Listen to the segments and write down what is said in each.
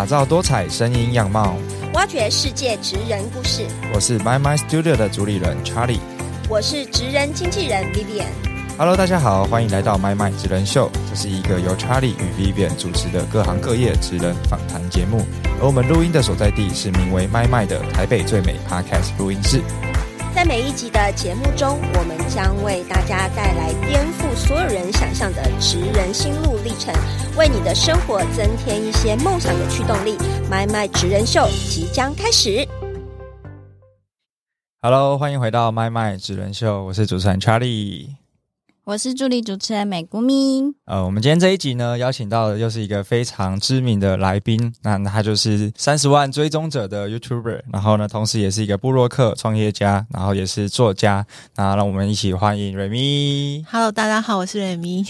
打造多彩声音样貌。挖掘世界职人故事。我是 My My Studio 的主理人 Charlie。我是职人经纪人 Vivian。Hello，大家好，欢迎来到 My My 职人秀。这是一个由 Charlie 与 Vivian 主持的各行各业职人访谈节目。而我们录音的所在地是名为 My My 的台北最美 Podcast 录音室。在每一集的节目中，我们将为大家带来颠覆所有人想象的职人心路历程，为你的生活增添一些梦想的驱动力。My My 职人秀即将开始。Hello，欢迎回到 My My 职人秀，我是主持人 Charlie。我是助理主持人美姑咪。呃，我们今天这一集呢，邀请到的又是一个非常知名的来宾，那他就是三十万追踪者的 YouTuber，然后呢，同时也是一个部落客创业家，然后也是作家。那让我们一起欢迎瑞咪。Hello，大家好，我是瑞咪。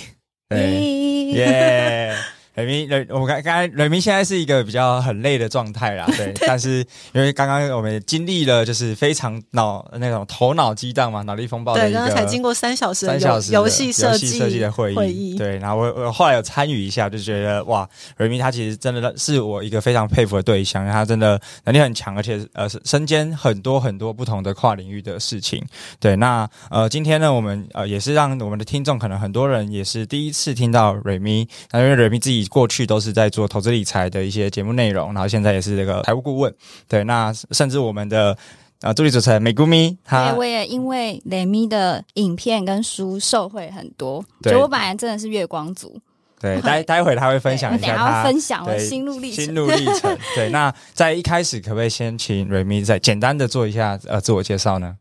对，耶！雷明，雷，我刚刚才雷明现在是一个比较很累的状态啦，对，但是因为刚刚我们经历了就是非常脑那种头脑激荡嘛，脑力风暴的对，一个刚刚才经过三小时的三小时游戏设计设计的会议，会议对，然后我我后来有参与一下，就觉得哇，雷明他其实真的是我一个非常佩服的对象，因为他真的能力很强，而且呃身兼很多很多不同的跨领域的事情。对，那呃今天呢，我们呃也是让我们的听众可能很多人也是第一次听到瑞咪，那因为瑞咪自己过去都是在做投资理财的一些节目内容，然后现在也是这个财务顾问。对，那甚至我们的啊助理主持人美姑咪，我也因为雷咪的影片跟书受惠很多，对就我本来真的是月光族，对待待会他会分享一下下他要分享我的心路历程心路历程。对，那在一开始可不可以先请瑞咪再简单的做一下呃自我介绍呢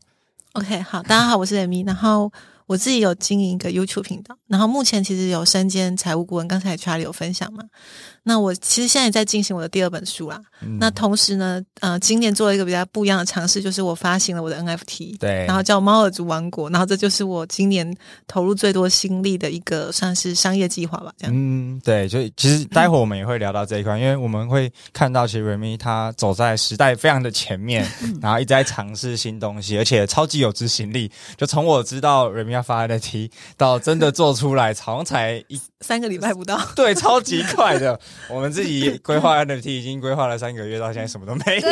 ？OK，好，大家好，我是雷咪。然后我自己有经营一个 YouTube 频道，然后目前其实有身兼财务顾问，刚才 Charlie 有分享嘛。那我其实现在也在进行我的第二本书啦。嗯那同时呢，呃，今年做了一个比较不一样的尝试，就是我发行了我的 NFT，对然后叫猫耳族王国，然后这就是我今年投入最多心力的一个算是商业计划吧，这样。嗯，对，所以其实待会我们也会聊到这一块，因为我们会看到其实 Remy 他走在时代非常的前面，然后一直在尝试新东西，而且超级有执行力。就从我知道瑞发的题到真的做出来，好像才一三个礼拜不到，对，超级快的。我们自己规划 NFT 已经规划了三个月，到现在什么都没有。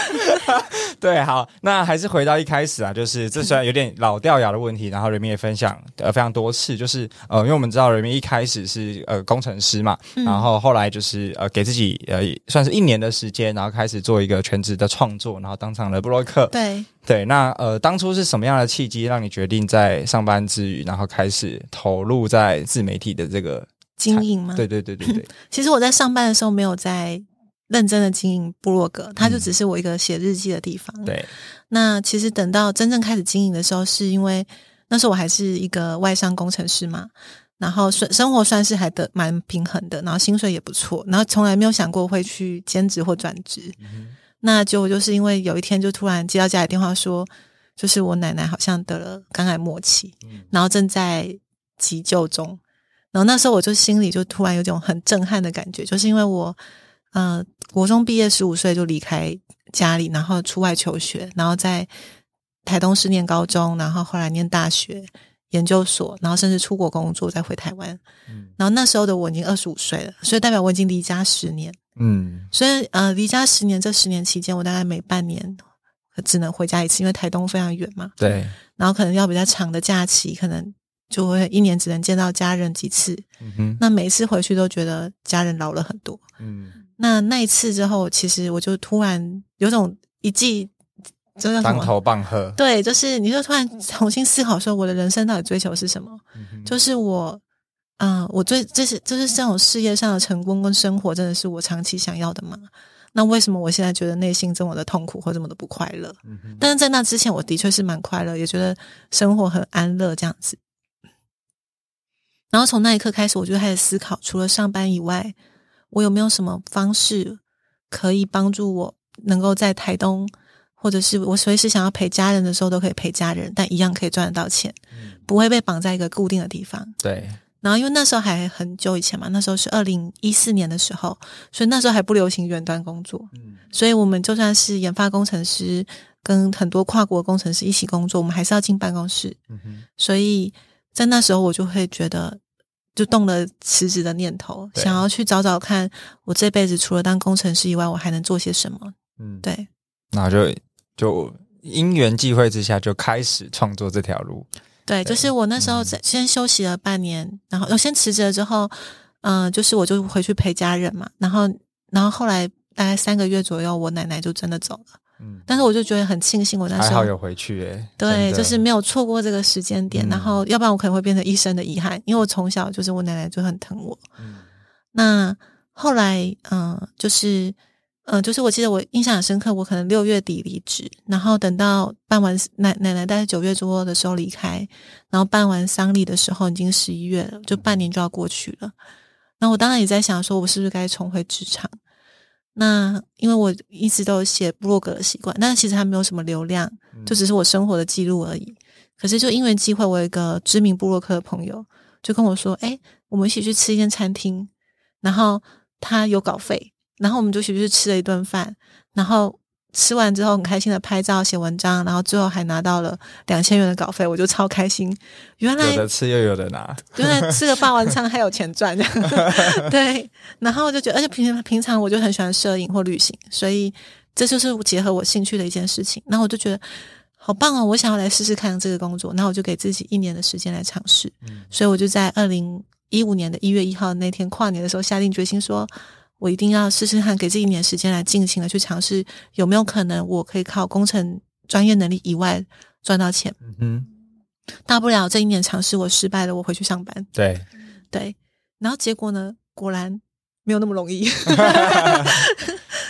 对，好，那还是回到一开始啊，就是这虽然有点老掉牙的问题，然后人民也分享呃非常多次，就是呃，因为我们知道人民一开始是呃工程师嘛，然后后来就是呃给自己呃算是一年的时间，然后开始做一个全职的创作，然后当上了布洛克。对。对，那呃当初是什么样的契机让你决定在上班之余，然后开始投入在自媒体的这个经营吗？对对对对对，其实我在上班的时候没有在认真的经营部落格，它就只是我一个写日记的地方。嗯对，那其实等到真正开始经营的时候，是因为那时候我还是一个外商工程师嘛，然后生生活算是还得蛮平衡的，然后薪水也不错，然后从来没有想过会去兼职或转职。那结果就是因为有一天就突然接到家里电话说，就是我奶奶好像得了肝癌末期，然后正在急救中。然后那时候我就心里就突然有种很震撼的感觉，就是因为我，呃，国中毕业十五岁就离开家里，然后出外求学，然后在台东市念高中，然后后来念大学、研究所，然后甚至出国工作，再回台湾。嗯然后那时候的我已经二十五岁了，所以代表我已经离家十年。嗯所以呃，离家十年，这十年期间，我大概每半年只能回家一次，因为台东非常远嘛。对，然后可能要比较长的假期，可能就会一年只能见到家人几次。那每一次回去都觉得家人老了很多。嗯，那那一次之后，其实我就突然有种一记？当头棒喝，对，就是你就突然重新思考说，我的人生到底追求是什么？嗯就是我，嗯、我最这是就是这种事业上的成功跟生活，真的是我长期想要的吗？那为什么我现在觉得内心这么的痛苦或这么的不快乐？嗯但是在那之前，我的确是蛮快乐，也觉得生活很安乐这样子。然后从那一刻开始，我就开始思考，除了上班以外，我有没有什么方式可以帮助我能够在台东，或者是我随时想要陪家人的时候都可以陪家人，但一样可以赚得到钱，不会被绑在一个固定的地方。对，然后因为那时候还很久以前嘛，那时候是二零一四年的时候，所以那时候还不流行远端工作，嗯所以我们就算是研发工程师跟很多跨国工程师一起工作，我们还是要进办公室。嗯哼，所以在那时候，我就会觉得就动了辞职的念头，想要去找找看，我这辈子除了当工程师以外，我还能做些什么？嗯，对，然后就就因缘际会之下就开始创作这条路。对，对就是我那时候在先休息了半年，然后我先辞职了之后，嗯、就是我就回去陪家人嘛，然后然后后来大概三个月左右，我奶奶就真的走了，嗯，但是我就觉得很庆幸，我那时候还好有回去诶、对，就是没有错过这个时间点，嗯然后要不然我可能会变成一生的遗憾，因为我从小就是我奶奶就很疼我。嗯那后来，嗯、就是，嗯、就是我记得我印象很深刻，我可能六月底离职，然后等到办完奶奶奶大概九月多的时候离开，然后办完丧礼的时候已经十一月了，就半年就要过去了。那我当然也在想，说我是不是该重回职场？那因为我一直都有写部落格的习惯，但其实它没有什么流量，嗯就只是我生活的记录而已。可是就因为机会，我有一个知名部落客的朋友就跟我说：“哎、我们一起去吃一间餐厅，然后他有稿费，然后我们就一起去吃了一顿饭，然后吃完之后很开心的拍照、写文章，然后最后还拿到了两千元的稿费，我就超开心。原来有的吃又有的拿，原来吃个霸王餐还有钱赚，对。然后我就觉得，而且平平常我就很喜欢摄影或旅行，所以这就是结合我兴趣的一件事情。然后我就觉得好棒哦，我想要来试试看这个工作。然后我就给自己一年的时间来尝试。嗯所以我就在二零一五年的一月一号那天跨年的时候下定决心说。我一定要试试看，给自己一年时间来尽情的去尝试，有没有可能我可以靠工程专业能力以外赚到钱？嗯哼，大不了这一年尝试我失败了，我回去上班。对，对，然后结果呢，果然没有那么容易。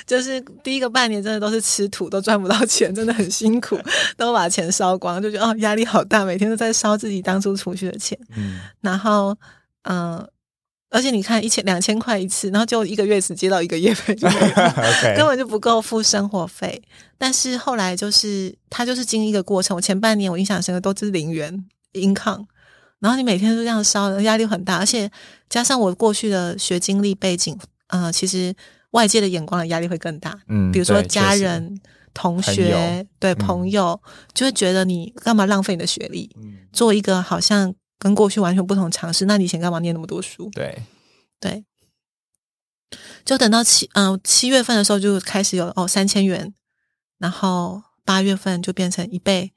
就是第一个半年真的都是吃土，都赚不到钱，真的很辛苦，都把钱烧光，就觉得哦压力好大，每天都在烧自己当初储蓄的钱。嗯，然后，嗯、而且你看一千两千块一次，然后就一个月只接到一个月费。就根本就不够付生活费。但是后来就是他就是经历一个过程，我前半年我印象深刻都是零元 income，然后你每天都这样烧，压力很大，而且加上我过去的学经历背景，呃，其实外界的眼光的压力会更大，嗯，比如说家，人、同学，对嗯。朋友，就会觉得你干嘛浪费你的学历，嗯，做一个好像跟过去完全不同尝试？那你以前干嘛念那么多书？对，对，就等到七嗯、七月份的时候就开始有哦三千元，然后八月份就变成一倍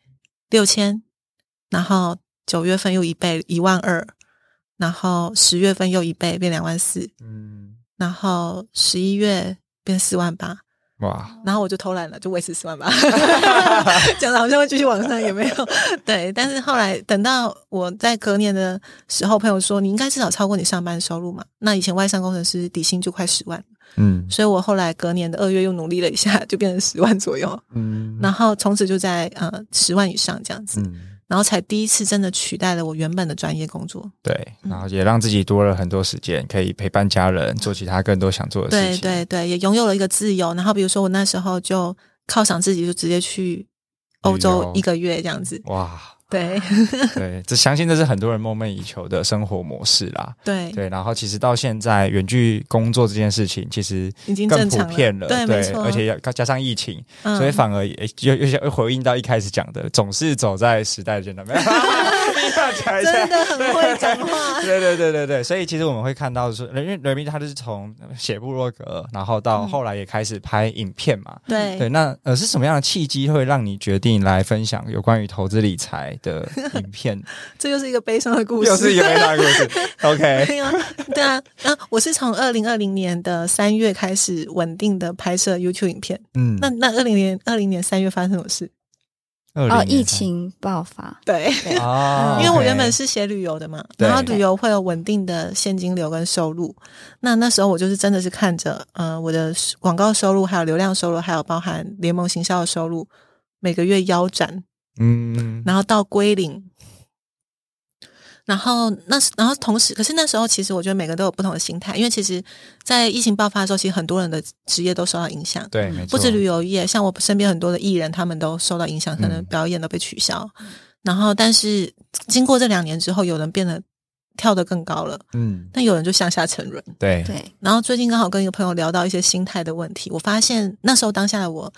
六千，然后九月份又一倍一万二，然后十月份又一倍变两万四，嗯，然后十一月变四万八，哇，然后我就偷懒了，就维持十万八，讲的好像会继续往上，也没有。对，但是后来等到我在隔年的时候，朋友说你应该至少超过你上班收入嘛。那以前外商工程师底薪就快十万，嗯所以我后来隔年的二月又努力了一下，就变成十万左右。嗯，然后从此就在呃十万以上这样子，嗯。然后才第一次真的取代了我原本的专业工作。对，嗯然后也让自己多了很多时间，可以陪伴家人，做其他更多想做的事对情。对对，也拥有了一个自由。然后比如说我那时候就犒赏自己，就直接去欧洲一个月这样子。哇，对 对，这相信这是很多人梦寐以求的生活模式啦。对，对，然后其实到现在远距工作这件事情，其实已经更普遍了，对。而且要加上疫情，嗯所以反而也又又又回应到一开始讲的，总是走在时代的尖端。真的很会讲话。对对对对对，所以其实我们会看到说，因为雷米他就是从写部落格，然后到嗯后来也开始拍影片嘛。对对，那呃是什么样的契机会让你决定来分享有关于投资理财的影片？这又是一个悲伤的故事。又是一个悲伤的故事。OK，对啊，对啊，啊，我是从二零二零年的三月开始稳定的拍摄 YouTube 影片。嗯，那那二零年二零年三月发生什么事？哦，疫情爆发，对，啊，因为我原本是写旅游的嘛，然后旅游会有稳定的现金流跟收入。那那时候我就是真的是看着，呃，我的广告收入、还有流量收入，还有包含联盟行销的收入，每个月腰斩，嗯，然后到归零。然后那时，然后同时，可是那时候其实我觉得每个都有不同的心态，因为其实，在疫情爆发的时候，其实很多人的职业都受到影响，对，没错，不止旅游业，像我身边很多的艺人，他们都受到影响，可能嗯。表演都被取消。然后，但是经过这两年之后，有人变得跳得更高了，嗯，但有人就向下沉沦。对，对，然后最近刚好跟一个朋友聊到一些心态的问题，我发现那时候当下的我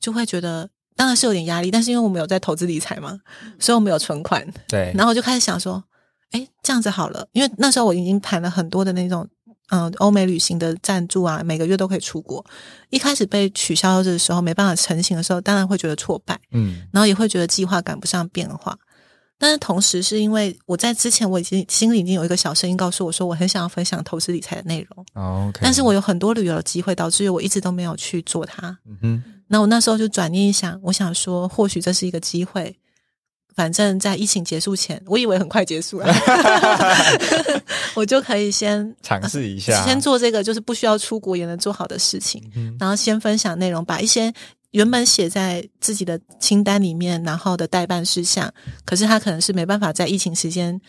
就会觉得，当然是有点压力，但是因为我们有在投资理财嘛，所以我们有存款，对，然后我就开始想说，哎，这样子好了，因为那时候我已经谈了很多的那种，嗯、欧美旅行的赞助啊，每个月都可以出国。一开始被取消的时候，没办法成型的时候，当然会觉得挫败，嗯然后也会觉得计划赶不上变化。但是同时，是因为我在之前我已经心里已经有一个小声音告诉我说，我很想要分享投资理财的内容，哦，OK，但是我有很多旅游的机会，导致于我一直都没有去做它。嗯哼，那我那时候就转念一想，我想说，或许这是一个机会。反正，在疫情结束前，我以为很快结束了，我就可以先 尝试一下，先做这个，就是不需要出国也能做好的事情，嗯然后先分享内容，把一些原本写在自己的清单里面，然后的代办事项，可是他可能是没办法在疫情时间，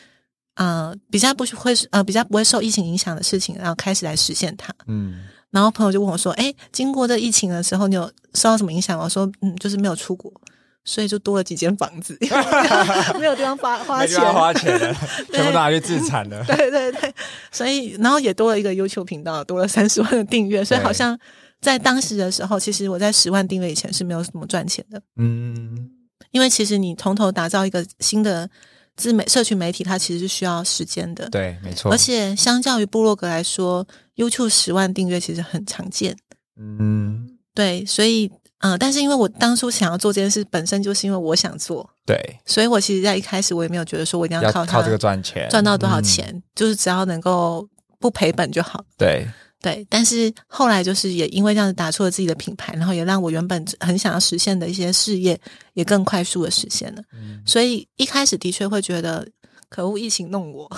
呃，比较不会呃比较不会受疫情影响的事情，然后开始来实现它。嗯然后朋友就问我说：“哎，经过这疫情的时候，你有受到什么影响吗？”我说：“嗯，就是没有出国，所以就多了几间房子，没有地方花花钱，花钱了，全部拿去自产了。对对对，所以然后也多了一个 YouTube 频道，多了三十万的订阅，所以好像在当时的时候，其实我在十万订阅以前是没有什么赚钱的，嗯，因为其实你从头打造一个新的自媒社群媒体，它其实是需要时间的，对，没错。而且相较于部落格来说，YouTube 十万订阅其实很常见，嗯，对，所以嗯、呃但是因为我当初想要做这件事，本身就是因为我想做，对，所以我其实在一开始我也没有觉得说我一定靠要靠这个赚钱，赚到多少嗯钱，就是只要能够不赔本就好。对，对，但是后来就是也因为这样子打出了自己的品牌，然后也让我原本很想要实现的一些事业也更快速的实现了。嗯所以一开始的确会觉得，可恶，疫情弄我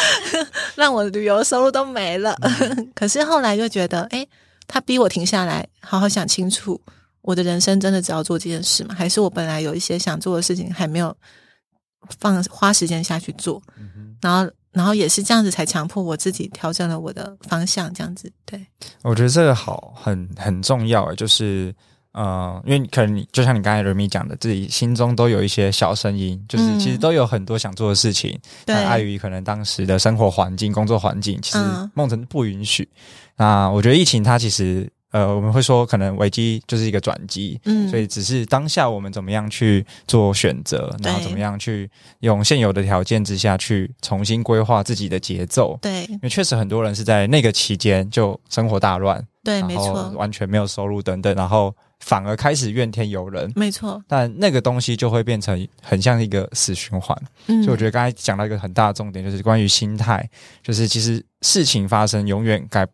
让我旅游收入都没了。可是后来就觉得，哎，他逼我停下来，好好想清楚，我的人生真的只要做这件事吗？还是我本来有一些想做的事情还没有放花时间下去做？然后，然后也是这样子才强迫我自己调整了我的方向，这样子对。我觉得这个好很很重要诶，就是呃，因为可能你就像你刚才 Remy 讲的，自己心中都有一些小声音，就是嗯其实都有很多想做的事情，对但碍于可能当时的生活环境、工作环境，其实嗯梦辰不允许。那我觉得疫情它其实呃，我们会说可能危机就是一个转机，嗯所以只是当下我们怎么样去做选择，然后怎么样去用现有的条件之下去重新规划自己的节奏。对因为确实很多人是在那个期间就生活大乱，对，没错，完全没有收入等等，然后反而开始怨天尤人。没错。但那个东西就会变成很像一个死循环，嗯，所以我觉得刚才讲到一个很大的重点，就是关于心态，就是其实事情发生永远改，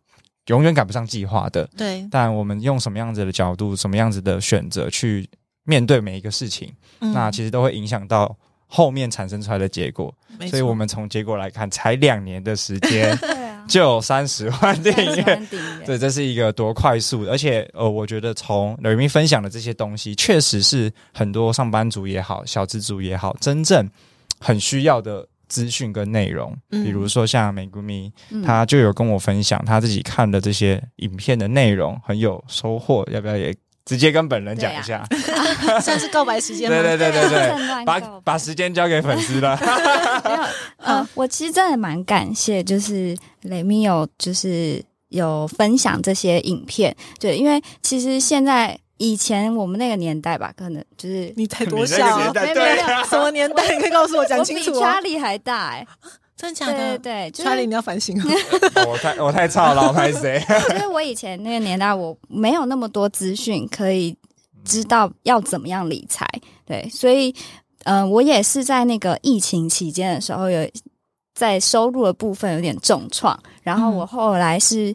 永远赶不上计划的。对，但我们用什么样子的角度、什么样子的选择去面对每一个事情，嗯。那其实都会影响到后面产生出来的结果。所以我们从结果来看，才两年的时间 就有三十万订阅，对，这是一个多快速的，而且呃，我觉得从雷明分享的这些东西，确实是很多上班族也好，小资族也好，真正很需要的资讯跟内容。嗯比如说像美谷咪，嗯他就有跟我分享他自己看的这些影片的内容，很有收获。要不要也直接跟本人讲一下？算是告白时间吗？对对对对对，把把时间交给粉丝了。没有，呃，我其实真的蛮感谢，就是雷米有就是有分享这些影片，对，因为其实现在以前我们那个年代吧，可能就是你才多你那个小啊？没有什么年代？你可以告诉我讲清楚啊！查理还大哎、真的假对对的？对，就查理，是你要反省啊！我太我太操劳，拍谁？就是我以前那个年代，我没有那么多资讯可以知道要怎么样理财，对，所以呃，我也是在那个疫情期间的时候有在收入的部分有点重创，然后嗯我后来是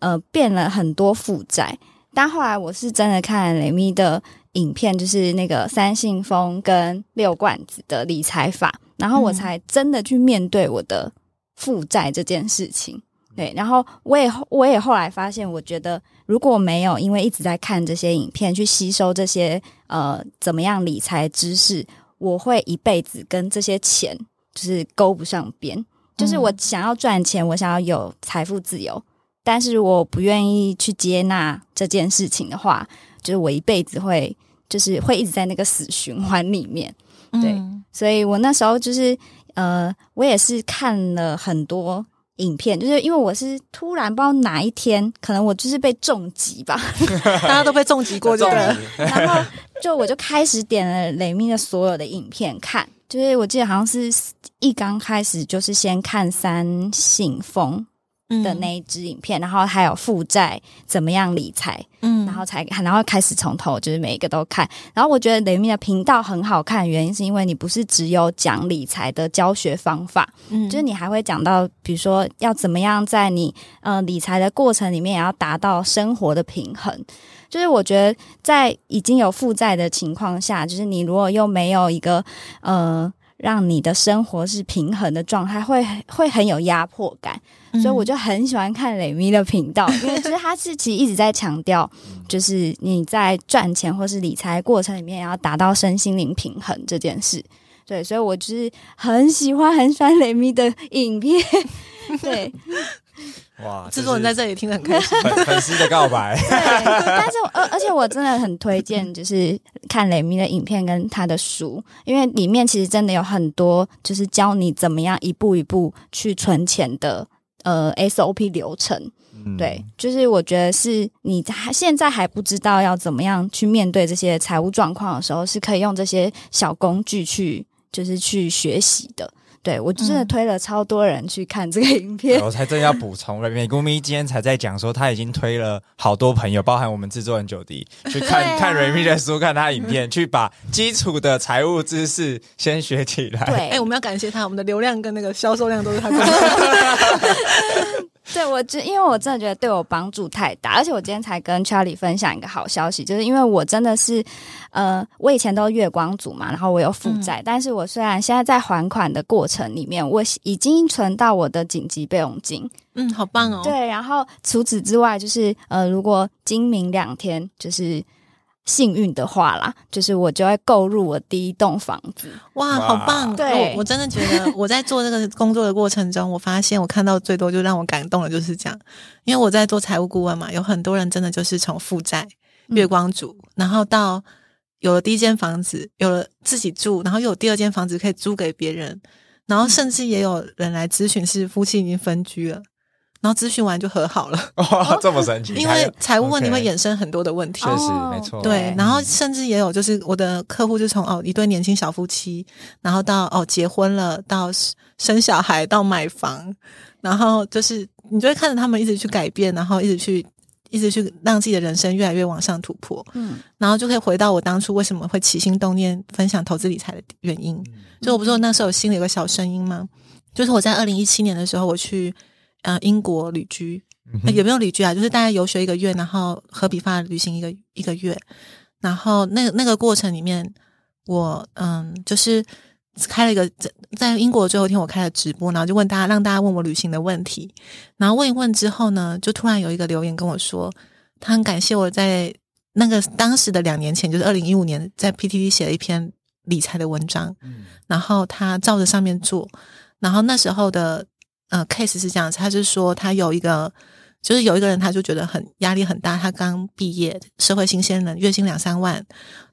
呃变了很多负债，但后来我是真的看雷米的影片，就是那个三信封跟六罐子的理财法，然后我嗯才真的去面对我的负债这件事情。对，然后我也我也后来发现，我觉得如果没有因为一直在看这些影片，去吸收这些呃怎么样理财知识，我会一辈子跟这些钱就是勾不上边。就是我想要赚钱，我想要有财富自由，但是我不愿意去接纳这件事情的话，就是我一辈子会就是会一直在那个死循环里面。对嗯所以我那时候就是呃，我也是看了很多影片，就是因为我是突然不知道哪一天，可能我就是被重击吧，大家都被重击过，对不对？然后就我就开始点了雷米的所有的影片看，就是我记得好像是一刚开始就是先看三信封嗯的那一支影片，然后还有负债怎么样理财，嗯然后才然后开始从头就是每一个都看。然后我觉得雷米的频道很好看，原因是因为你不是只有讲理财的教学方法，嗯就是你还会讲到，比如说要怎么样在你呃理财的过程里面，也要达到生活的平衡。就是我觉得在已经有负债的情况下，就是你如果又没有一个呃让你的生活是平衡的状态，会会很有压迫感。嗯所以我就很喜欢看磊咪的频道，因为就是他是其实一直在强调，就是你在赚钱或是理财过程里面，也要达到身心灵平衡这件事。对，所以我就是很喜欢很喜欢雷咪的影片。对 哇，制作人在这里听得很开心。粉 粉丝的告白，对，但是而而且我真的很推荐，就是看雷米的影片跟他的书，因为里面其实真的有很多就是教你怎么样一步一步去存钱的呃 SOP 流程。嗯对，就是我觉得是你还现在还不知道要怎么样去面对这些财务状况的时候，是可以用这些小工具去，就是去学习的。对我真的嗯推了超多人去看这个影片对，我才正要补充了，美姑咪今天才在讲说，他已经推了好多朋友，包含我们制作人九迪，去看、看瑞咪的书，看他影片，去把基础的财务知识先学起来。对，哎、我们要感谢他，我们的流量跟那个销售量都是他。对我就因为我真的觉得对我帮助太大，而且我今天才跟 Charlie 分享一个好消息，就是因为我真的是，呃，我以前都月光族嘛，然后我有负债，但是我虽然现在在还款的过程里面，我已经存到我的紧急备用金，嗯，好棒哦。对，然后除此之外，就是呃，如果今明两天就是幸运的话啦，就是我就会购入我第一栋房子。哇，好棒！对我我真的觉得我在做这个工作的过程中，我发现我看到最多就让我感动的就是这样，因为我在做财务顾问嘛，有很多人真的就是从负债、嗯月光族，然后到有了第一间房子，有了自己住，然后又有第二间房子可以租给别人，然后甚至也有人来咨询是夫妻已经分居了。然后咨询完就和好了，哇，这么神奇！因为财务问题会衍生很多的问题。确实哦没错，对，然后甚至也有就是我的客户就从哦一对年轻小夫妻，然后到哦结婚了，到生小孩，到买房，然后就是你就会看着他们一直去改变，然后一直去一直去让自己的人生越来越往上突破，嗯然后就可以回到我当初为什么会起心动念分享投资理财的原因。就我不是说那时候心里有个小声音吗？就是我在二零一七年的时候，我去呃英国旅居，呃也没有旅居啊，就是大概游学一个月，然后和比发旅行一个一个月，然后那那个过程里面，我嗯就是开了一个在在英国的最后一天，我开了直播，然后就问大家让大家问我旅行的问题，然后问一问之后呢，就突然有一个留言跟我说，他很感谢我在那个当时的两年前，就是二零一五年，在 PTT 写了一篇理财的文章，嗯。然后他照着上面做，然后那时候的呃 case 是这样子，他是说他有一个，就是有一个人他就觉得很压力很大，他刚毕业，社会新鲜人，月薪两三万，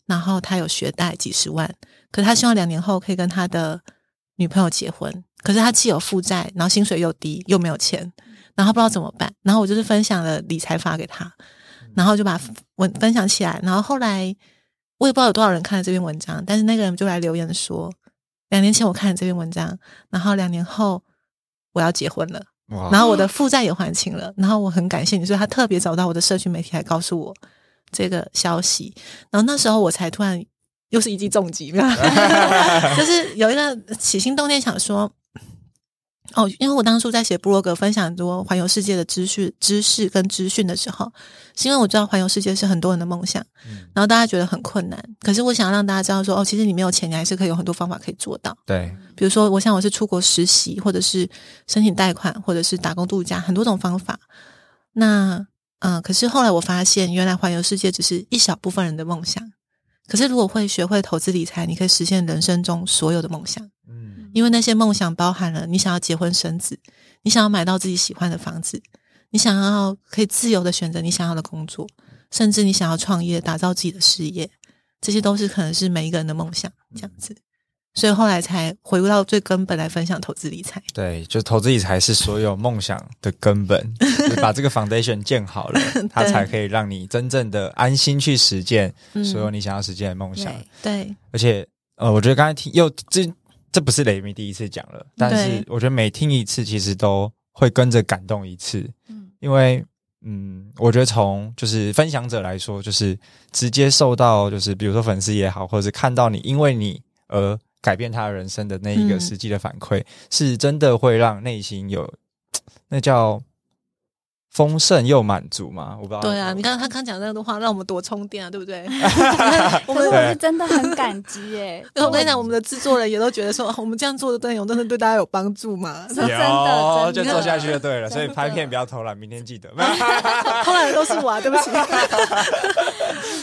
然后他有学贷几十万，可是他希望两年后可以跟他的女朋友结婚，可是他既有负债，然后薪水又低，又没有钱，然后不知道怎么办，然后我就是分享了理财法给他，然后就把文分享起来，然后后来我也不知道有多少人看了这篇文章，但是那个人就来留言说，两年前我看了这篇文章，然后两年后我要结婚了，然后我的负债也还清了，然后我很感谢你，所以他特别找到我的社区媒体来告诉我这个消息，然后那时候我才突然又是一记重击，就是有一个起心动念想说。哦，因为我当初在写布洛格分享很多环游世界的知识、知识跟资讯的时候，是因为我知道环游世界是很多人的梦想，嗯然后大家觉得很困难。可是我想让大家知道说，哦，其实你没有钱，你还是可以有很多方法可以做到。对，比如说，我想我是出国实习，或者是申请贷款，或者是打工度假，很多种方法。那嗯、呃可是后来我发现，原来环游世界只是一小部分人的梦想。可是如果会学会投资理财，你可以实现人生中所有的梦想。嗯因为那些梦想包含了你想要结婚生子，你想要买到自己喜欢的房子，你想要可以自由的选择你想要的工作，甚至你想要创业，打造自己的事业，这些都是可能是每一个人的梦想。这样子，所以后来才回归到最根本来分享投资理财。对，就投资理财是所有梦想的根本，就是把这个 foundation 建好了，它才可以让你真正的安心去实践嗯所有你想要实践的梦想。对对，而且，呃，我觉得刚才听又这这不是雷米第一次讲了，但是我觉得每听一次，其实都会跟着感动一次。嗯因为嗯，我觉得从就是分享者来说，就是直接受到就是比如说粉丝也好，或者是看到你因为你而改变他人生的那一个嗯实际的反馈，是真的会让内心有那叫丰盛又满足嘛？我不知道。对啊，你看他刚讲那个话，让我们多充电啊，对不对？我们是我是真的很感激耶。我跟你讲，我们的制作人也都觉得说，哦 我们这样做的内容真的对大家有帮助吗？是真的就做下去就对了，所以拍片不要偷懒，明天记得。偷懒的都是我啊，对不起。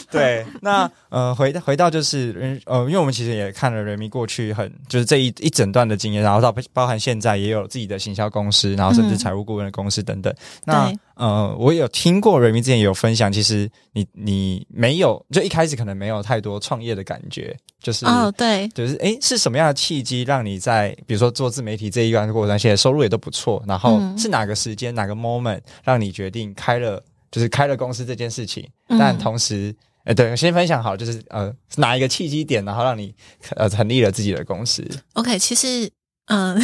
对，那呃，回回到就是呃，因为我们其实也看了人民过去很就是这一一整段的经验，然后到包含现在也有自己的行销公司，然后甚至嗯财务顾问的公司等等。那对呃，我有听过人民之前也有分享，其实你你没有就一开始可能没有太多创业的感觉，就是。哦，对，就是诶，是什么样的契机让你在比如说做自媒体这一段过程，现在收入也都不错，然后嗯是哪个时间哪个 moment 让你决定开了就是开了公司这件事情？嗯但同时，呃，对，先分享好，就是呃是哪一个契机点，然后让你呃成立了自己的公司？OK，其实嗯，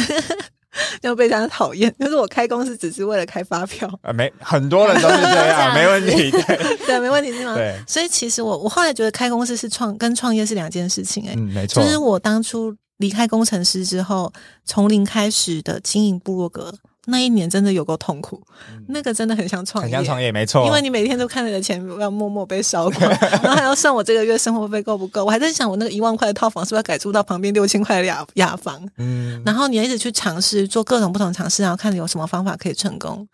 要被大家讨厌，就是我开公司只是为了开发票，呃，没很多人都是这 这样没问题。对。对，没问题是吗？对，所以其实我我后来觉得开公司是创跟创业是两件事情、欸，嗯，没错就，是我当初离开工程师之后，从零开始的经营部落格，那一年真的有够痛苦，那个真的很像创业，嗯很像创业，没错，因为你每天都看着你的钱要默默被烧光，然后还要算我这个月生活费够不够。我还在想，我那个一万块的套房是不是要改租到旁边六千块的雅雅房？嗯，然后你要一直去尝试做各种不同尝试，然后看有什么方法可以成功。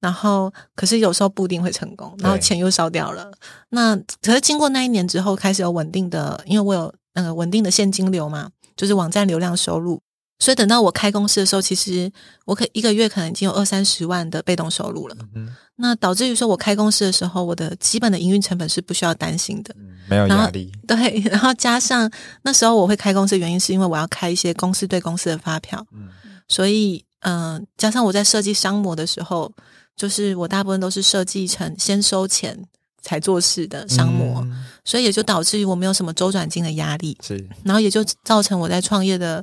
然后，可是有时候不一定会成功，然后钱又烧掉了。那可是经过那一年之后，开始有稳定的，因为我有那个稳定的现金流嘛，就是网站流量收入。所以等到我开公司的时候，其实我可一个月可能已经有二三十万的被动收入了。嗯那导致于说我开公司的时候，我的基本的营运成本是不需要担心的。嗯没有压力，对，然后加上那时候我会开公司原因，是因为我要开一些公司对公司的发票，嗯。所以嗯、呃加上我在设计商模的时候，就是我大部分都是设计成先收钱才做事的商模，嗯。所以也就导致于我没有什么周转金的压力，是。然后也就造成我在创业的，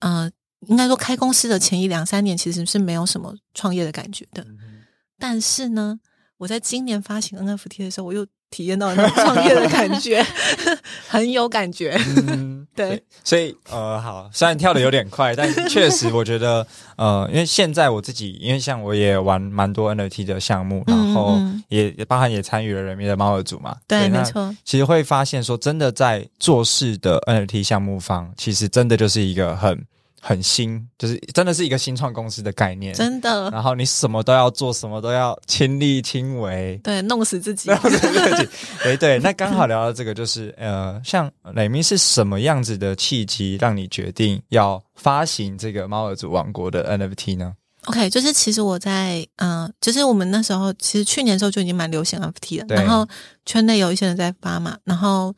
呃，应该说开公司的前一两三年其实是没有什么创业的感觉的，嗯但是呢，我在今年发行 NFT 的时候，我又体验到那种创业的感觉，很有感觉。嗯，对，所以呃，好，虽然跳的有点快，但确实我觉得呃，因为现在我自己，因为像我也玩蛮多 NFT 的项目，然后嗯嗯也也包含也参与了人民的猫儿组嘛，对，那没错，其实会发现说，真的在做事的 NFT 项目方，其实真的就是一个很很新，就是真的是一个新创公司的概念。真的，然后你什么都要做，什么都要亲力亲为。对，弄死自己。对对，那刚好聊到这个，就是呃，像雷明是什么样子的契机，让你决定要发行这个猫儿族王国的 NFT 呢？OK，就是其实我在嗯、呃就是我们那时候其实去年的时候就已经蛮流行 NFT 了，然后圈内有一些人在发嘛，然后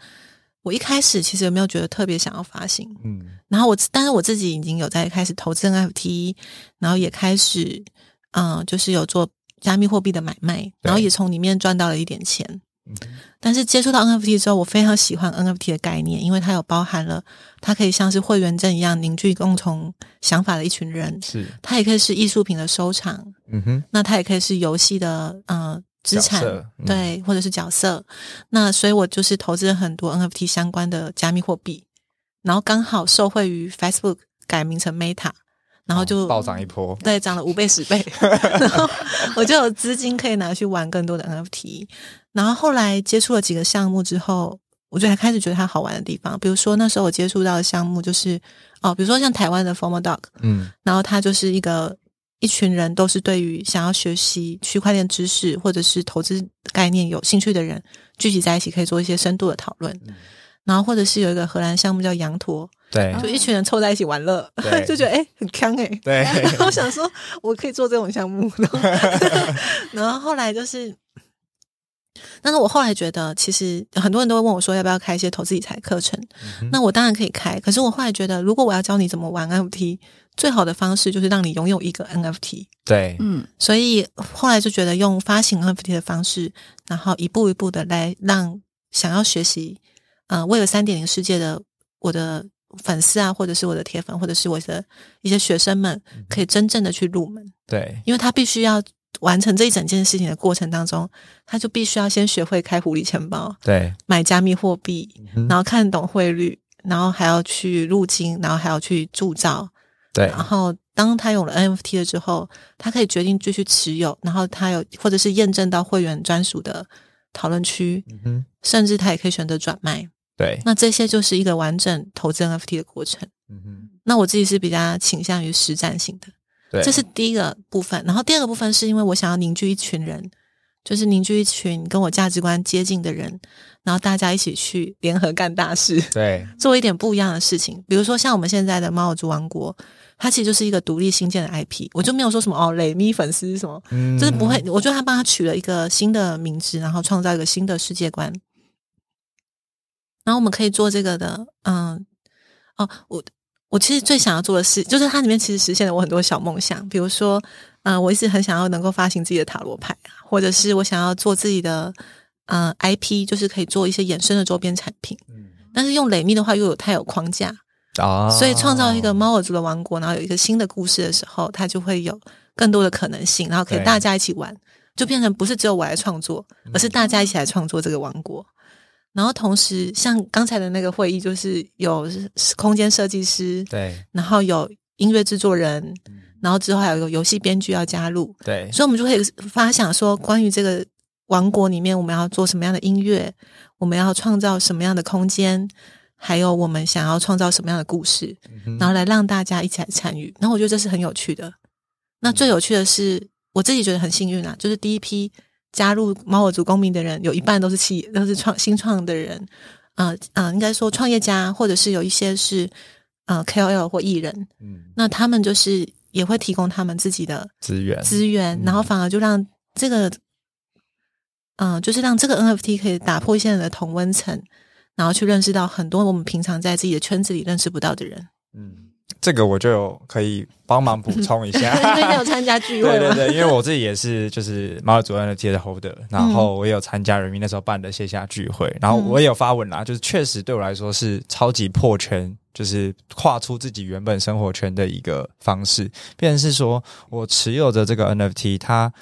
我一开始其实有没有觉得特别想要发行，嗯。然后我但是我自己已经有在开始投资 NFT，然后也开始嗯、呃就是有做加密货币的买卖，然后也从里面赚到了一点钱。嗯但是接触到 NFT 之后，我非常喜欢 NFT 的概念，因为它有包含了它可以像是会员证一样凝聚共同想法的一群人，是，它也可以是艺术品的收藏，嗯哼，那它也可以是游戏的呃资产，嗯对，或者是角色。那所以我就是投资了很多 NFT 相关的加密货币，然后刚好受惠于 Facebook 改名成 Meta，然后就、哦暴涨一波。对，涨了五倍十倍，然后我就有资金可以拿去玩更多的 NFT。然后后来接触了几个项目之后，我就才开始觉得它好玩的地方，比如说那时候我接触到的项目就是哦，比如说像台湾的 Formal Dog，嗯然后它就是一个一群人都是对于想要学习区块链知识或者是投资概念有兴趣的人聚集在一起，可以做一些深度的讨论。嗯然后或者是有一个荷兰项目叫羊驼，对就一群人凑在一起玩乐，就觉得哎、很康哎、对，然后我想说，我可以做这种项目，然 后然后后来就是，但是我后来觉得，其实很多人都会问我说，要不要开一些投资理财课程？嗯那我当然可以开，可是我后来觉得，如果我要教你怎么玩 NFT，最好的方式就是让你拥有一个 NFT。对，嗯。所以后来就觉得用发行 NFT 的方式，然后一步一步的来让想要学习，呃，为了三点零世界的我的粉丝啊，或者是我的铁粉，或者是我的一些学生们，可以真正的去入门，对，因为他必须要完成这一整件事情的过程当中，他就必须要先学会开狐狸钱包，对，买加密货币，嗯然后看懂汇率，然后还要去入金，然后还要去铸造，对然后当他有了 NFT 了之后，他可以决定继续持有，然后他有或者是验证到会员专属的讨论区，嗯哼，甚至他也可以选择转卖。对，那这些就是一个完整投资 NFT 的过程。嗯哼，那我自己是比较倾向于实战性的，对，这是第一个部分。然后第二个部分是因为我想要凝聚一群人，就是凝聚一群跟我价值观接近的人，然后大家一起去联合干大事。对，做一点不一样的事情，比如说像我们现在的猫耳族王国，它其实就是一个独立新建的 IP，我就没有说什么哦雷米粉丝什么，嗯。就是不会，我觉得他帮他取了一个新的名字，然后创造一个新的世界观，然后我们可以做这个的，嗯，哦，我我其实最想要做的事，就是它里面其实实现了我很多小梦想，比如说，嗯、我一直很想要能够发行自己的塔罗牌啊，或者是我想要做自己的，嗯、IP，就是可以做一些衍生的周边产品。但是用雷米的话又有太有框架，啊，所以创造一个猫耳族的王国，然后有一个新的故事的时候，它就会有更多的可能性，然后可以大家一起玩，就变成不是只有我来创作，而是大家一起来创作这个王国。然后同时，像刚才的那个会议，就是有空间设计师，对。然后有音乐制作人，然后之后还有一个游戏编剧要加入，对。所以我们就可以发想说，关于这个王国里面，我们要做什么样的音乐，我们要创造什么样的空间，还有我们想要创造什么样的故事，然后来让大家一起来参与。然后我觉得这是很有趣的。那最有趣的是，我自己觉得很幸运啊，就是第一批加入猫耳族公民的人，有一半都是企业，都是创新创的人，呃呃，应该说创业家，或者是有一些是呃 KOL 或艺人，嗯。那他们就是也会提供他们自己的资源。资源，然后反而就让这个，嗯、就是让这个 NFT 可以打破现在的同温层，然后去认识到很多我们平常在自己的圈子里认识不到的人。嗯，这个我就有可以帮忙补充一下，因为你有参加聚会？对对对，因为我自己也是就是猫耳族 NFT 的 holder，然后我也有参加人民那时候办的线下聚会，然后我也有发文啦，就是确实对我来说是超级破圈，就是跨出自己原本生活圈的一个方式，变成是说我持有着这个 NFT，它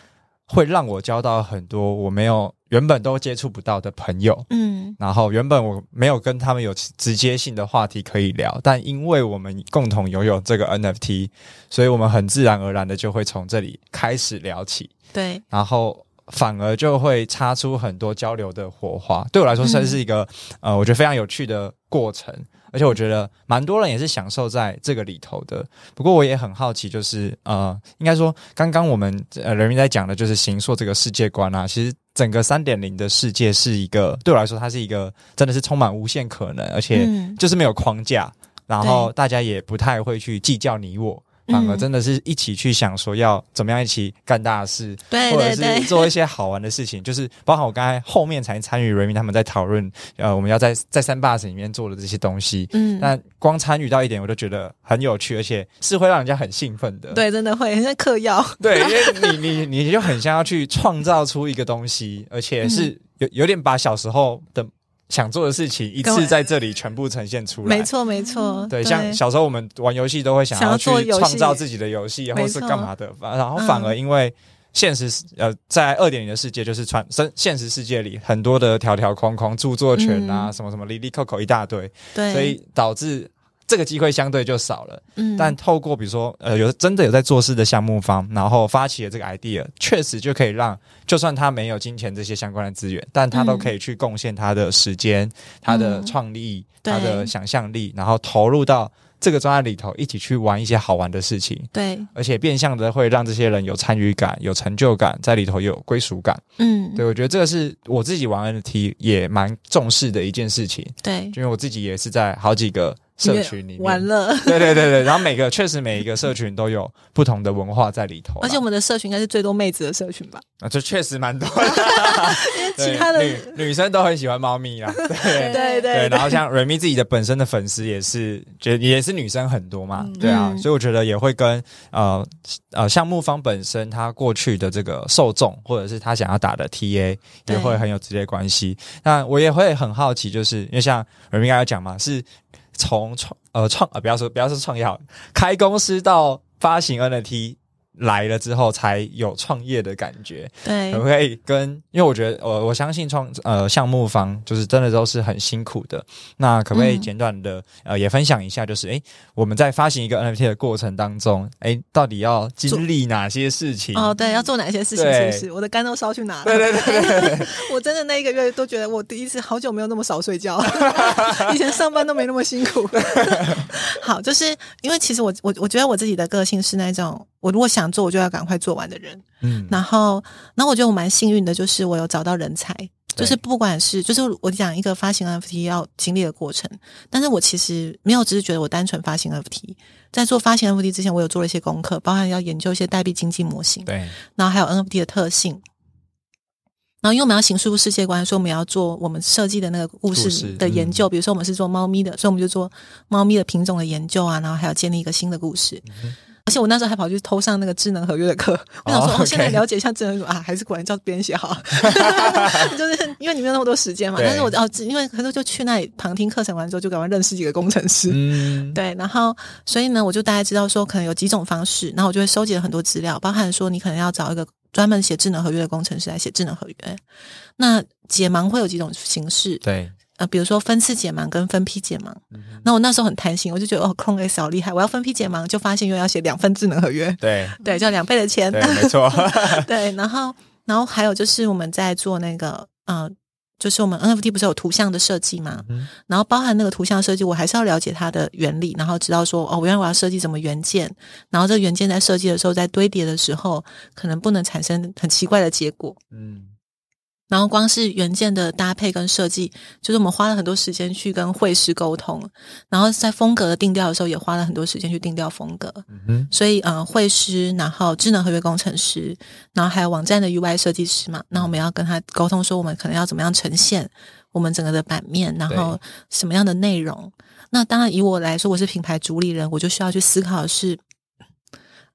会让我交到很多我没有原本都接触不到的朋友，嗯然后原本我没有跟他们有直接性的话题可以聊，但因为我们共同拥有这个 NFT，所以我们很自然而然的就会从这里开始聊起，对，然后反而就会擦出很多交流的火花。对我来说，算是一个、呃，我觉得非常有趣的过程。而且我觉得蛮多人也是享受在这个里头的。不过我也很好奇，就是呃，应该说刚刚我们呃人民在讲的就是行硕这个世界观啊，其实整个三点零的世界是一个对我来说，它是一个真的是充满无限可能，而且嗯就是没有框架，然后大家也不太会去计较你我。反而嗯真的是一起去想说要怎么样一起干大事，对或者是做一些好玩的事情，就是包含我刚才后面才参与 Remy 他们在讨论，呃，我们要在在三 bus 里面做的这些东西。嗯，但光参与到一点，我就觉得很有趣，而且是会让人家很兴奋的。对，真的会很像嗑药。对，因为你 你你就很像要去创造出一个东西，而且是有有点把小时候的想做的事情一次在这里全部呈现出来。没错，没错。对，像小时候我们玩游戏都会想想要去创造自己的游戏，或是干嘛的，反然后反而因为现实呃，在二点零的世界，就是传生现实世界里很多的条条框框、著作权啊，嗯。什么什么里里扣扣一大堆，对，所以导致这个机会相对就少了。嗯，但透过比如说呃有真的有在做事的项目方，然后发起了这个 idea，确实就可以让就算他没有金钱这些相关的资源，但他都可以去贡献他的时间、他的创意、对他的想象力，然后投入到这个专案里头，一起去玩一些好玩的事情，对，而且变相的会让这些人有参与感、有成就感，在里头有归属感。嗯，对我觉得这个是我自己玩 NFT 也蛮重视的一件事情，对，因为我自己也是在好几个社群里面。完了。对对对对，然后每个确实每一个社群都有不同的文化在里头，而且我们的社群应该是最多妹子的社群吧？啊，这确实蛮多的，因为其他的女女生都很喜欢猫咪啦，对对对，然后像 Remy 自己的本身的粉丝也是，觉得也是女生很多嘛，对啊，嗯。所以我觉得也会跟呃呃项目方本身他过去的这个受众，或者是他想要打的 TA 也会很有直接关系。那我也会很好奇，就是因为像 Remy 刚才讲嘛，是从创呃创呃不要说不要说创业好，开公司到发行 NFT 来了之后，才有创业的感觉。对可不可以跟？因为我觉得我我相信创呃项目方就是真的都是很辛苦的。那可不可以嗯简短的、呃也分享一下？就是诶我们在发行一个 NFT 的过程当中，诶到底要经历哪些事情？哦，对，要做哪些事情？是对不是？我的肝都烧去哪了？对对对对对，我真的那一个月都觉得我第一次好久没有那么少睡觉，以前上班都没那么辛苦。好，就是因为其实我我我觉得我自己的个性是那种，我如果想做，我就要赶快做完的人。嗯，然后，然后我觉得我蛮幸运的，就是我有找到人才，就是不管是就是我讲一个发行 NFT 要经历的过程，但是我其实没有只是觉得我单纯发行 NFT，在做发行 NFT 之前，我有做了一些功课，包含要研究一些代币经济模型，对然后还有 NFT 的特性。然后，因为我们要形塑世界观，所以我们要做我们设计的那个故故事事的研究。比如说，我们是做猫咪的，所以我们就做猫咪的品种的研究啊，然后还要建立一个新的故事。而且我那时候还跑去偷上那个智能合约的课，我想说，哦哦，现在了解一下智能合约啊，还是果然叫别人写好，就是因为你没有那么多时间嘛。但是我哦，因为可是就去那里旁听课程完之后，就赶快认识几个工程师，嗯，对，然后所以呢，我就大概知道说可能有几种方式，然后我就会收集了很多资料，包含说你可能要找一个专门写智能合约的工程师来写智能合约。那解盲会有几种形式，对，呃，比如说分次解盲跟分批解盲。那我那时候很贪心，我就觉得哦，Clone X 好厉害，我要分批解盲，就发现又要写两份智能合约，对 对，就要两倍的钱，对，没错，对，然后然后还有就是我们在做那个呃。就是我们 NFT 不是有图像的设计嘛，嗯然后包含那个图像设计，我还是要了解它的原理，然后知道说哦，原来我要设计什么元件，然后这个元件在设计的时候，在堆叠的时候，可能不能产生很奇怪的结果。嗯，然后光是元件的搭配跟设计，就是我们花了很多时间去跟绘师沟通，然后在风格的定调的时候，也花了很多时间去定调风格。嗯哼，所以，呃，绘师，然后智能合约工程师，然后还有网站的 UI 设计师嘛，那我们要跟他沟通说，我们可能要怎么样呈现我们整个的版面，然后什么样的内容。那当然，以我来说，我是品牌主理人，我就需要去思考的是，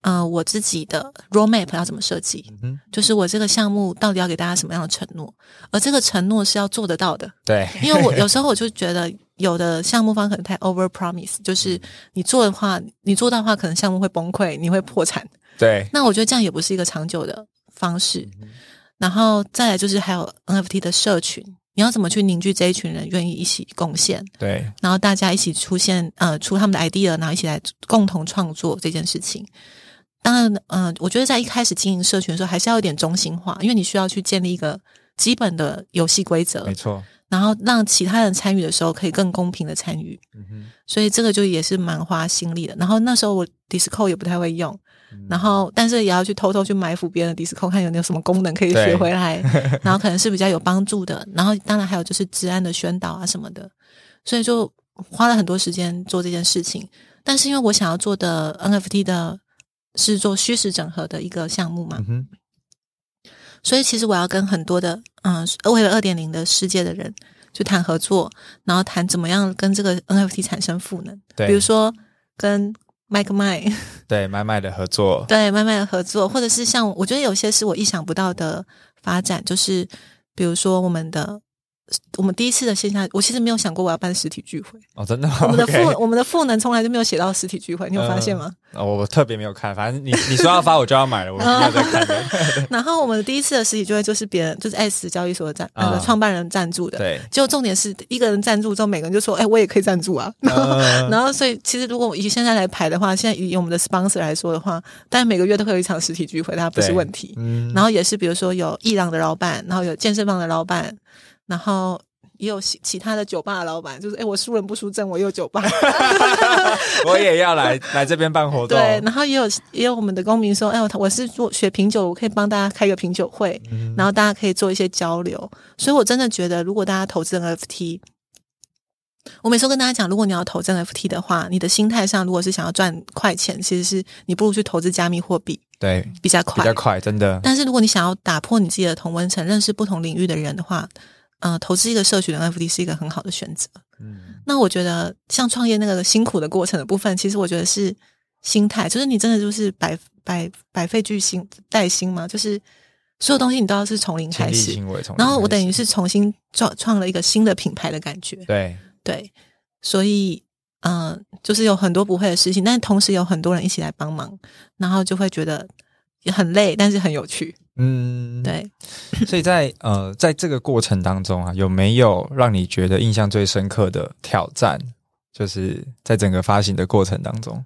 呃，我自己的 roadmap 要怎么设计，嗯，就是我这个项目到底要给大家什么样的承诺，而这个承诺是要做得到的。对，因为我有时候我就觉得，有的项目方可能太 over promise，就是你做的话，你做到的话，可能项目会崩溃，你会破产。对，那我觉得这样也不是一个长久的方式。然后再来就是还有 NFT 的社群，你要怎么去凝聚这一群人愿意一起贡献，对，然后大家一起出现呃出他们的 idea，然后一起来共同创作这件事情。当然，嗯、我觉得在一开始经营社群的时候，还是要有点中心化，因为你需要去建立一个基本的游戏规则没，错，然后让其他人参与的时候可以更公平的参与。嗯哼，所以这个就也是蛮花心力的。然后那时候我 Discord 也不太会用，嗯然后但是也要去偷偷去埋伏别人的 Discord，看有没有什么功能可以学回来，然后可能是比较有帮助的。然后当然还有就是治安的宣导啊什么的，所以就花了很多时间做这件事情。但是因为我想要做的 NFT 的是做虚实整合的一个项目嘛，嗯哼，所以其实我要跟很多的嗯，为了二点零的世界的人去谈合作，然后谈怎么样跟这个 NFT 产生赋能。对，比如说跟 Mike 麦 对麦麦的合作，对麦麦的合作，或者是像我觉得有些是我意想不到的发展，就是比如说我们的我们第一次的线下，我其实没有想过我要办实体聚会，哦，真的吗，我们的 赋我们的赋能从来就没有写到实体聚会，你有发现吗？哦我特别没有看，反正你你说要发我就要买了，我。然后我们第一次的实体聚会就是别人就是 S 交易所的赞那个啊创办人赞助的，对，就重点是一个人赞助之后，每个人就说：“哎、我也可以赞助啊。”然后，嗯然后所以其实如果以现在来排的话，现在以我们的 sponsor 来说的话，但然每个月都会有一场实体聚会，它不是问题。嗯，然后也是比如说有伊朗的老板，然后有健身房的老板，然后也有其其他的酒吧的老板，就是哎、我输人不输阵，我也有酒吧。我也要来 来这边办活动，对，然后也有也有我们的公民说：“哎，我我是做学品酒，我可以帮大家开个品酒会。”嗯然后大家可以做一些交流。所以我真的觉得，如果大家投资 NFT，我每次都跟大家讲，如果你要投资 NFT 的话，你的心态上如果是想要赚快钱，其实是你不如去投资加密货币对，比较快。比较快，真的，但是如果你想要打破你自己的同温层，认识不同领域的人的话，呃，投资一个社群的 NFT 是一个很好的选择。嗯，那我觉得像创业那个辛苦的过程的部分，其实我觉得是心态，就是你真的就是百百百废俱兴待新嘛，就是所有东西你都要是从零开始。然后我等于是重新创创了一个新的品牌的感觉，对，对，所以嗯、就是有很多不会的事情，但同时有很多人一起来帮忙，然后就会觉得也很累，但是很有趣。嗯，。对，所以在呃，在这个过程当中啊，有没有让你觉得印象最深刻的挑战？就是在整个发行的过程当中，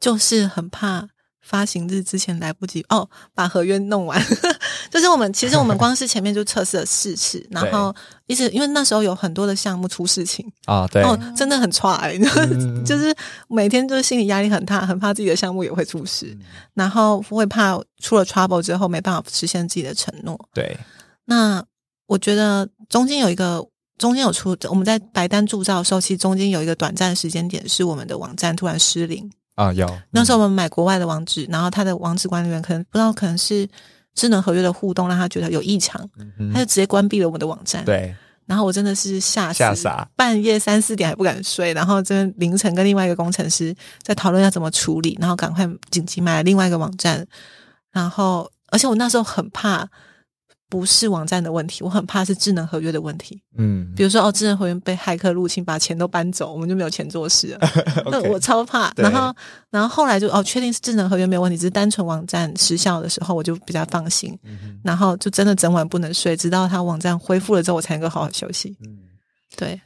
就是很怕发行日之前来不及哦，把合约弄完。就是我们其实我们 光是前面就测试了四次，然后一直因为那时候有很多的项目出事情，啊，对，哦，真的很差、欸，嗯 就是每天就是心理压力很大，很怕自己的项目也会出事，然后会怕出了 trouble 之后没办法实现自己的承诺。对，那我觉得中间有一个，中间有出我们在白单铸造的时候，其实中间有一个短暂的时间点是我们的网站突然失灵。啊，有那时候我们买国外的网址，然后他的网址管理员可能不知道，可能是智能合约的互动让他觉得有异常，嗯他就直接关闭了我们的网站。，对，然后我真的是吓死吓傻，半夜三四点还不敢睡，然后这边凌晨跟另外一个工程师在讨论要怎么处理，然后赶快紧急买了另外一个网站，然后而且我那时候很怕不是网站的问题，我很怕是智能合约的问题，嗯比如说哦，智能合约被骇客入侵，把钱都搬走，我们就没有钱做事了。那我超怕。然后，然后后来就哦，确定是智能合约没有问题，只是单纯网站失效的时候，我就比较放心。嗯然后就真的整晚不能睡，直到他网站恢复了之后，我才能够好好休息。嗯对，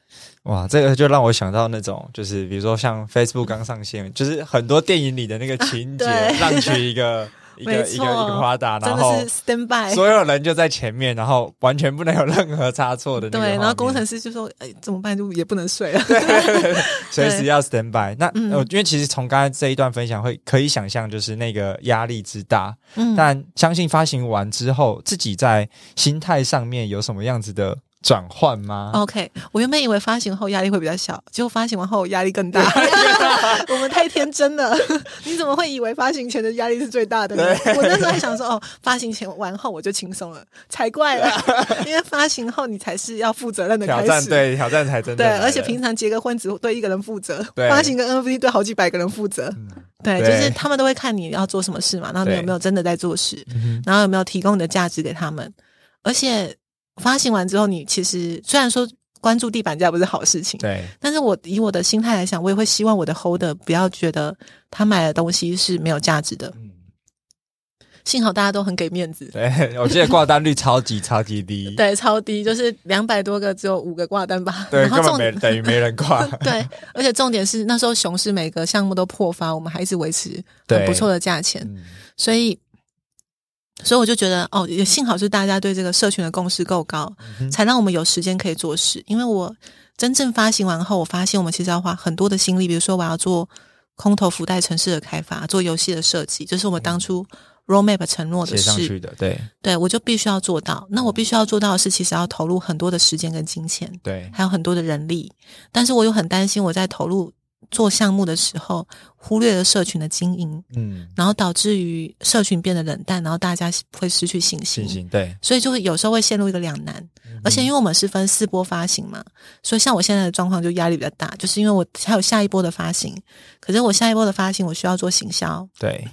哇，这个就让我想到那种，就是比如说像 Facebook 刚上线，就是很多电影里的那个情节，对让取一个一个一个一个 Prada，真然后 stand by。所有人就在前面，然后完全不能有任何差错的那个对，然后工程师就说：“哎，怎么办？就也不能睡了。随时要 stand by。那因为其实从刚才这一段分享会可以想象，就是那个压力之大。”嗯，但相信发行完之后，自己在心态上面有什么样子的转换吗？OK，我原本以为发行后压力会比较小，结果发行完后压力更大。我们太天真了，你怎么会以为发行前的压力是最大的呢？我那时候还想说，哦，发行前完后我就轻松了，才怪了，因为发行后你才是要负责任的挑开始。战对挑战才真的对，而且平常结个婚只对一个人负责，对发行跟 NFT 对好几百个人负责。对，就是他们都会看你要做什么事嘛，然后你有没有真的在做事，嗯然后有没有提供你的价值给他们。而且发行完之后，你其实虽然说关注地板价不是好事情，对但是我以我的心态来想，我也会希望我的 holder 不要觉得他买的东西是没有价值的。嗯幸好大家都很给面子，对，我记得挂单率超级超级低，对，超低，就是两百多个只有五个挂单吧。对，然后根本重没等于没人挂。对，而且重点是那时候熊市每个项目都破发，我们还一直维持很不错的价钱，嗯所以。所以我就觉得，哦，也幸好是大家对这个社群的共识够高，哼才让我们有时间可以做事。因为我真正发行完后，我发现我们其实要花很多的心力，比如说我要做空投福袋城市的开发，做游戏的设计，这是我们当初 roadmap 承诺的事。写上去的，对对我就必须要做到。那我必须要做到的是，其实要投入很多的时间跟金钱，对还有很多的人力。但是我又很担心，我在投入做项目的时候，忽略了社群的经营，嗯，然后导致于社群变得冷淡，然后大家会失去信心。信心对，所以就会有时候会陷入一个两难，而且因为我们是分四波发行嘛，所以像我现在的状况就压力比较大，就是因为我还有下一波的发行，可是我下一波的发行我需要做行销。对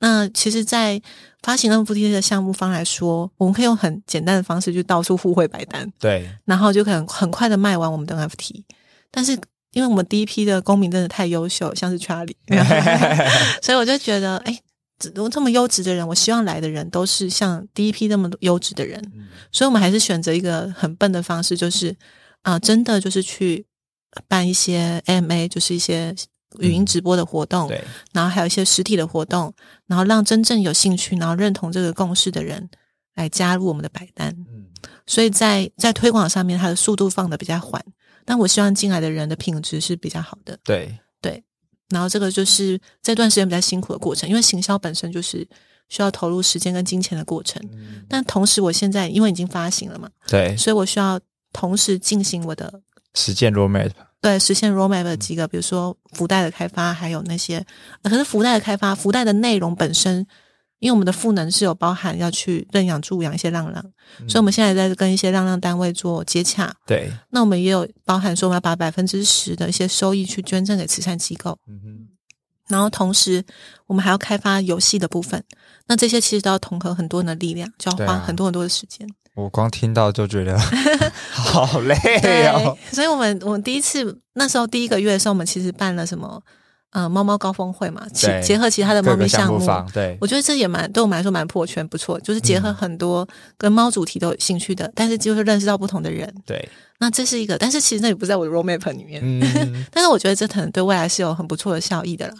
那其实，在发行 NFT 的项目方来说，我们可以用很简单的方式就到处互惠白单，对然后就可能很快的卖完我们的 NFT。但是因为我们第一批的公民真的太优秀，像是 Charlie，所以我就觉得，哎，这这么优质的人，我希望来的人都是像第一批那么优质的人。所以我们还是选择一个很笨的方式，就是啊、真的就是去办一些 AMA，就是一些语音直播的活动，对然后还有一些实体的活动，然后让真正有兴趣，然后认同这个共识的人来加入我们的百单。嗯所以在在推广上面，它的速度放的比较缓，但我希望进来的人的品质是比较好的。对。对。然后这个就是这段时间比较辛苦的过程，因为行销本身就是需要投入时间跟金钱的过程。嗯。但同时，我现在因为已经发行了嘛，对，所以我需要同时进行我的实践 roadmap 对实现 roadmap 的几个，比如说福袋的开发，还有那些，呃可是福袋的开发，福袋的内容本身，因为我们的赋能是有包含要去认养助养一些浪浪，所以我们现在在跟一些浪浪单位做接洽。对，那我们也有包含说，我们要把百分之十的一些收益去捐赠给慈善机构。嗯哼然后同时我们还要开发游戏的部分，那这些其实都要统合很多人的力量，就要花很多很多的时间。我光听到就觉得 好累哦。所以我们我们第一次那时候第一个月的时候，我们其实办了什么呃猫猫高峰会嘛，其结合其他的猫咪项目。目对我觉得这也蛮对我们来说蛮破圈，不错，就是结合很多跟猫主题都有兴趣的，但是就是认识到不同的人。对，那这是一个，但是其实那也不在我的 roadmap 里面。嗯，但是我觉得这可能对未来是有很不错的效益的啦。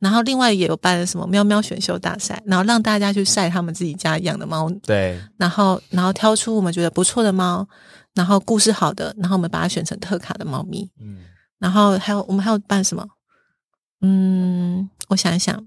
然后另外也有办了什么喵喵选秀大赛，然后让大家去晒他们自己家养的猫，对，然后然后挑出我们觉得不错的猫，然后故事好的，然后我们把它选成特卡的猫咪。嗯，然后还有我们还有办什么？嗯，我想一想。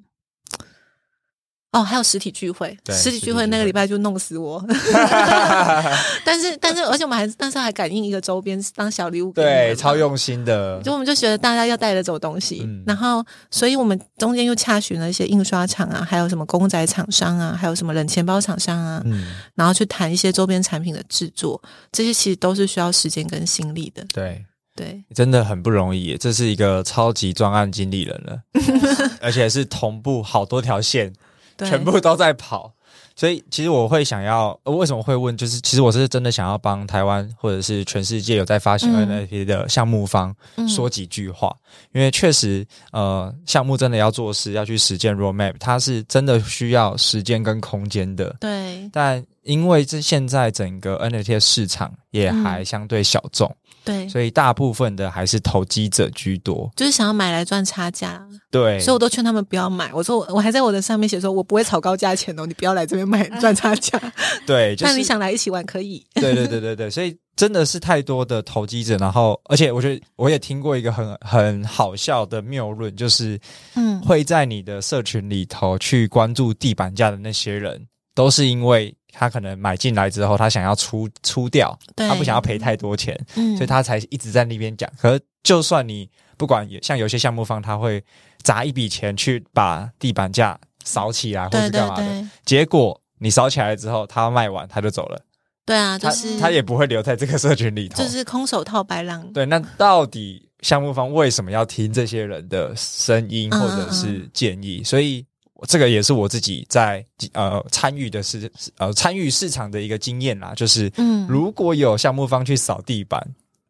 哦，还有实体聚会，实体聚会那个礼拜就弄死我。但是但是，而且我们还那时候还感应一个周边当小礼物给对，超用心的，就我们就觉得大家要带着走东西，嗯然后，所以我们中间又洽询了一些印刷厂啊，还有什么公仔厂商啊，还有什么冷钱包厂商啊，嗯，然后去谈一些周边产品的制作，这些其实都是需要时间跟心力的。对，对，真的很不容易耶，这是一个超级专案经理人了，而且是同步好多条线，全部都在跑。所以其实我会想要，呃为什么会问？就是其实我是真的想要帮台湾或者是全世界有在发行嗯 NFT 的项目方嗯说几句话，因为确实，呃，项目真的要做事，要去实践 roadmap，它是真的需要时间跟空间的。对但因为这现在整个 NFT 的市场也还相对小众，对，所以大部分的还是投机者居多。就是想要买来赚差价，对，所以我都劝他们不要买。我说我我还在我的上面写说，我不会炒高价钱哦，你不要来这边买赚差价。对，就是但你想来一起玩可以。对对对对对，所以真的是太多的投机者，然后而且我觉得我也听过一个很很好笑的谬论，就是嗯，会在你的社群里头去关注地板价的那些人，都是因为他可能买进来之后，他想要出出掉，他不想要赔太多钱，嗯所以他才一直在那边讲。可是就算你不管有像有些项目方，他会砸一笔钱去把地板价扫起来，或对对是干嘛的，对结果你扫起来之后，他卖完他就走了。对啊，就他是他也不会留在这个社群里头。就是空手套白狼。对，那到底项目方为什么要听这些人的声音嗯或者是建议？所以这个也是我自己在呃参与的市呃参与市场的一个经验啦，就是嗯如果有项目方去扫地板，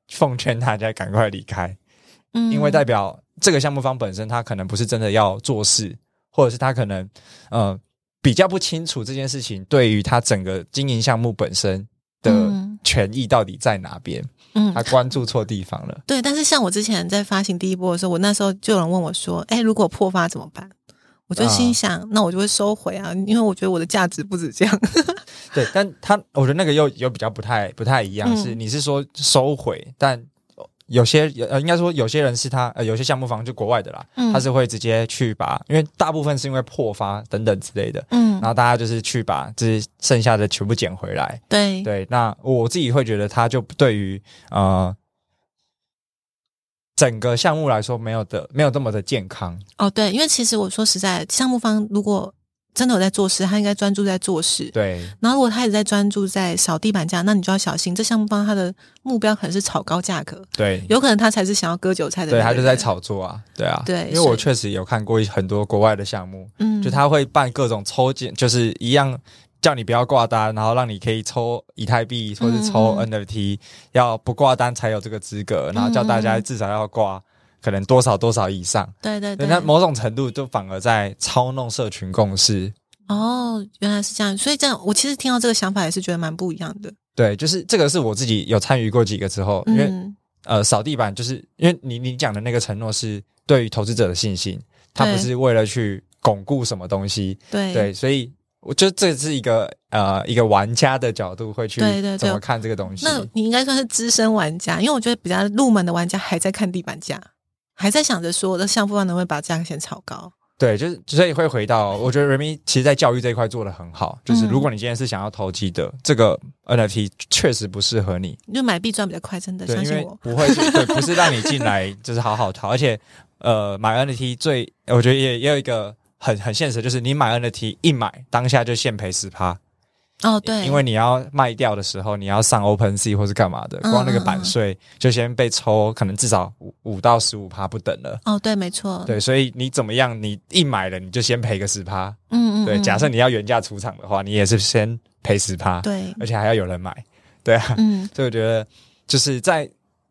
奉劝大家赶快离开，嗯因为代表这个项目方本身他可能不是真的要做事，或者是他可能呃比较不清楚这件事情对于他整个经营项目本身的嗯权益到底在哪边，嗯他关注错地方了。对，但是像我之前在发行第一波的时候，我那时候就有人问我说：“哎，如果破发怎么办？”我就心想，那我就会收回啊，因为我觉得我的价值不止这样。对，但他我觉得那个又又比较不太不太一样，嗯是你是说收回，但有些呃应该说有些人是他呃有些项目方就国外的啦，嗯他是会直接去把，因为大部分是因为破发等等之类的，嗯然，后大家就是去把这剩下的全部捡回来。对，对，那我自己会觉得他就对于呃整个项目来说没有的没有这么的健康。哦对，因为其实我说实在，项目方如果真的有在做事，他应该专注在做事。对然后如果他一直在专注在扫地板价，那你就要小心，这项目方他的目标可能是炒高价格，对有可能他才是想要割韭菜的那对，他就在炒作啊，对啊，对因为我确实有看过很多国外的项目，嗯，就他会办各种抽奖，就是一样叫你不要挂单，然后让你可以抽以太币或是抽嗯 NFT，、要不挂单才有这个资格，然后叫大家至少要挂可能多少多少以上。对，对对对，那某种程度就反而在操弄社群共识。哦，原来是这样，所以这样我其实听到这个想法也是觉得蛮不一样的。对，就是这个是我自己有参与过几个之后，因为、嗯，呃扫地板就是因为你你讲的那个承诺是对于投资者的信心，他不是为了去巩固什么东西，对对，所以我觉得这是一个呃一个玩家的角度会去对对对怎么看这个东西。那你应该算是资深玩家，因为我觉得比较入门的玩家还在看地板价，还在想着说的项目方能不能把价格先炒高。对，就是所以会回到，我觉得 Remy 其实在教育这一块做的很好，就是嗯如果你今天是想要投机的，这个 NFT 确实不适合你，就买币赚比较快，真的相信我。不会是 对，不是让你进来就是好好淘，而且呃买 NFT 最我觉得也也有一个很很现实，就是你买 NFT 一买当下就现赔十趴。哦，对，因为你要卖掉的时候，你要上 Open Sea 或是干嘛的，嗯光那个版税就先被抽，可能至少五五到十五趴不等了。哦，对，没错，对，所以你怎么样？你一买了你就先赔个十趴。嗯嗯，对，嗯假设你要原价出厂的话，你也是先赔十趴，对，而且还要有人买。对啊，嗯 所以我觉得就是在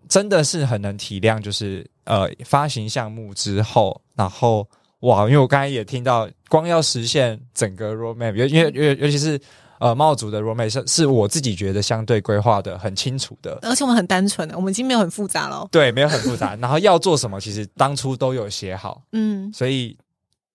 真的是很能体谅，就是呃发行项目之后，然后哇，因为我刚才也听到，光要实现整个 roadmap，尤因为尤尤其是呃帽族的 roadmap 是是我自己觉得相对规划的很清楚的。而且我们很单纯的，我们已经没有很复杂了哦。对，没有很复杂，然后要做什么，其实当初都有写好，嗯，所以，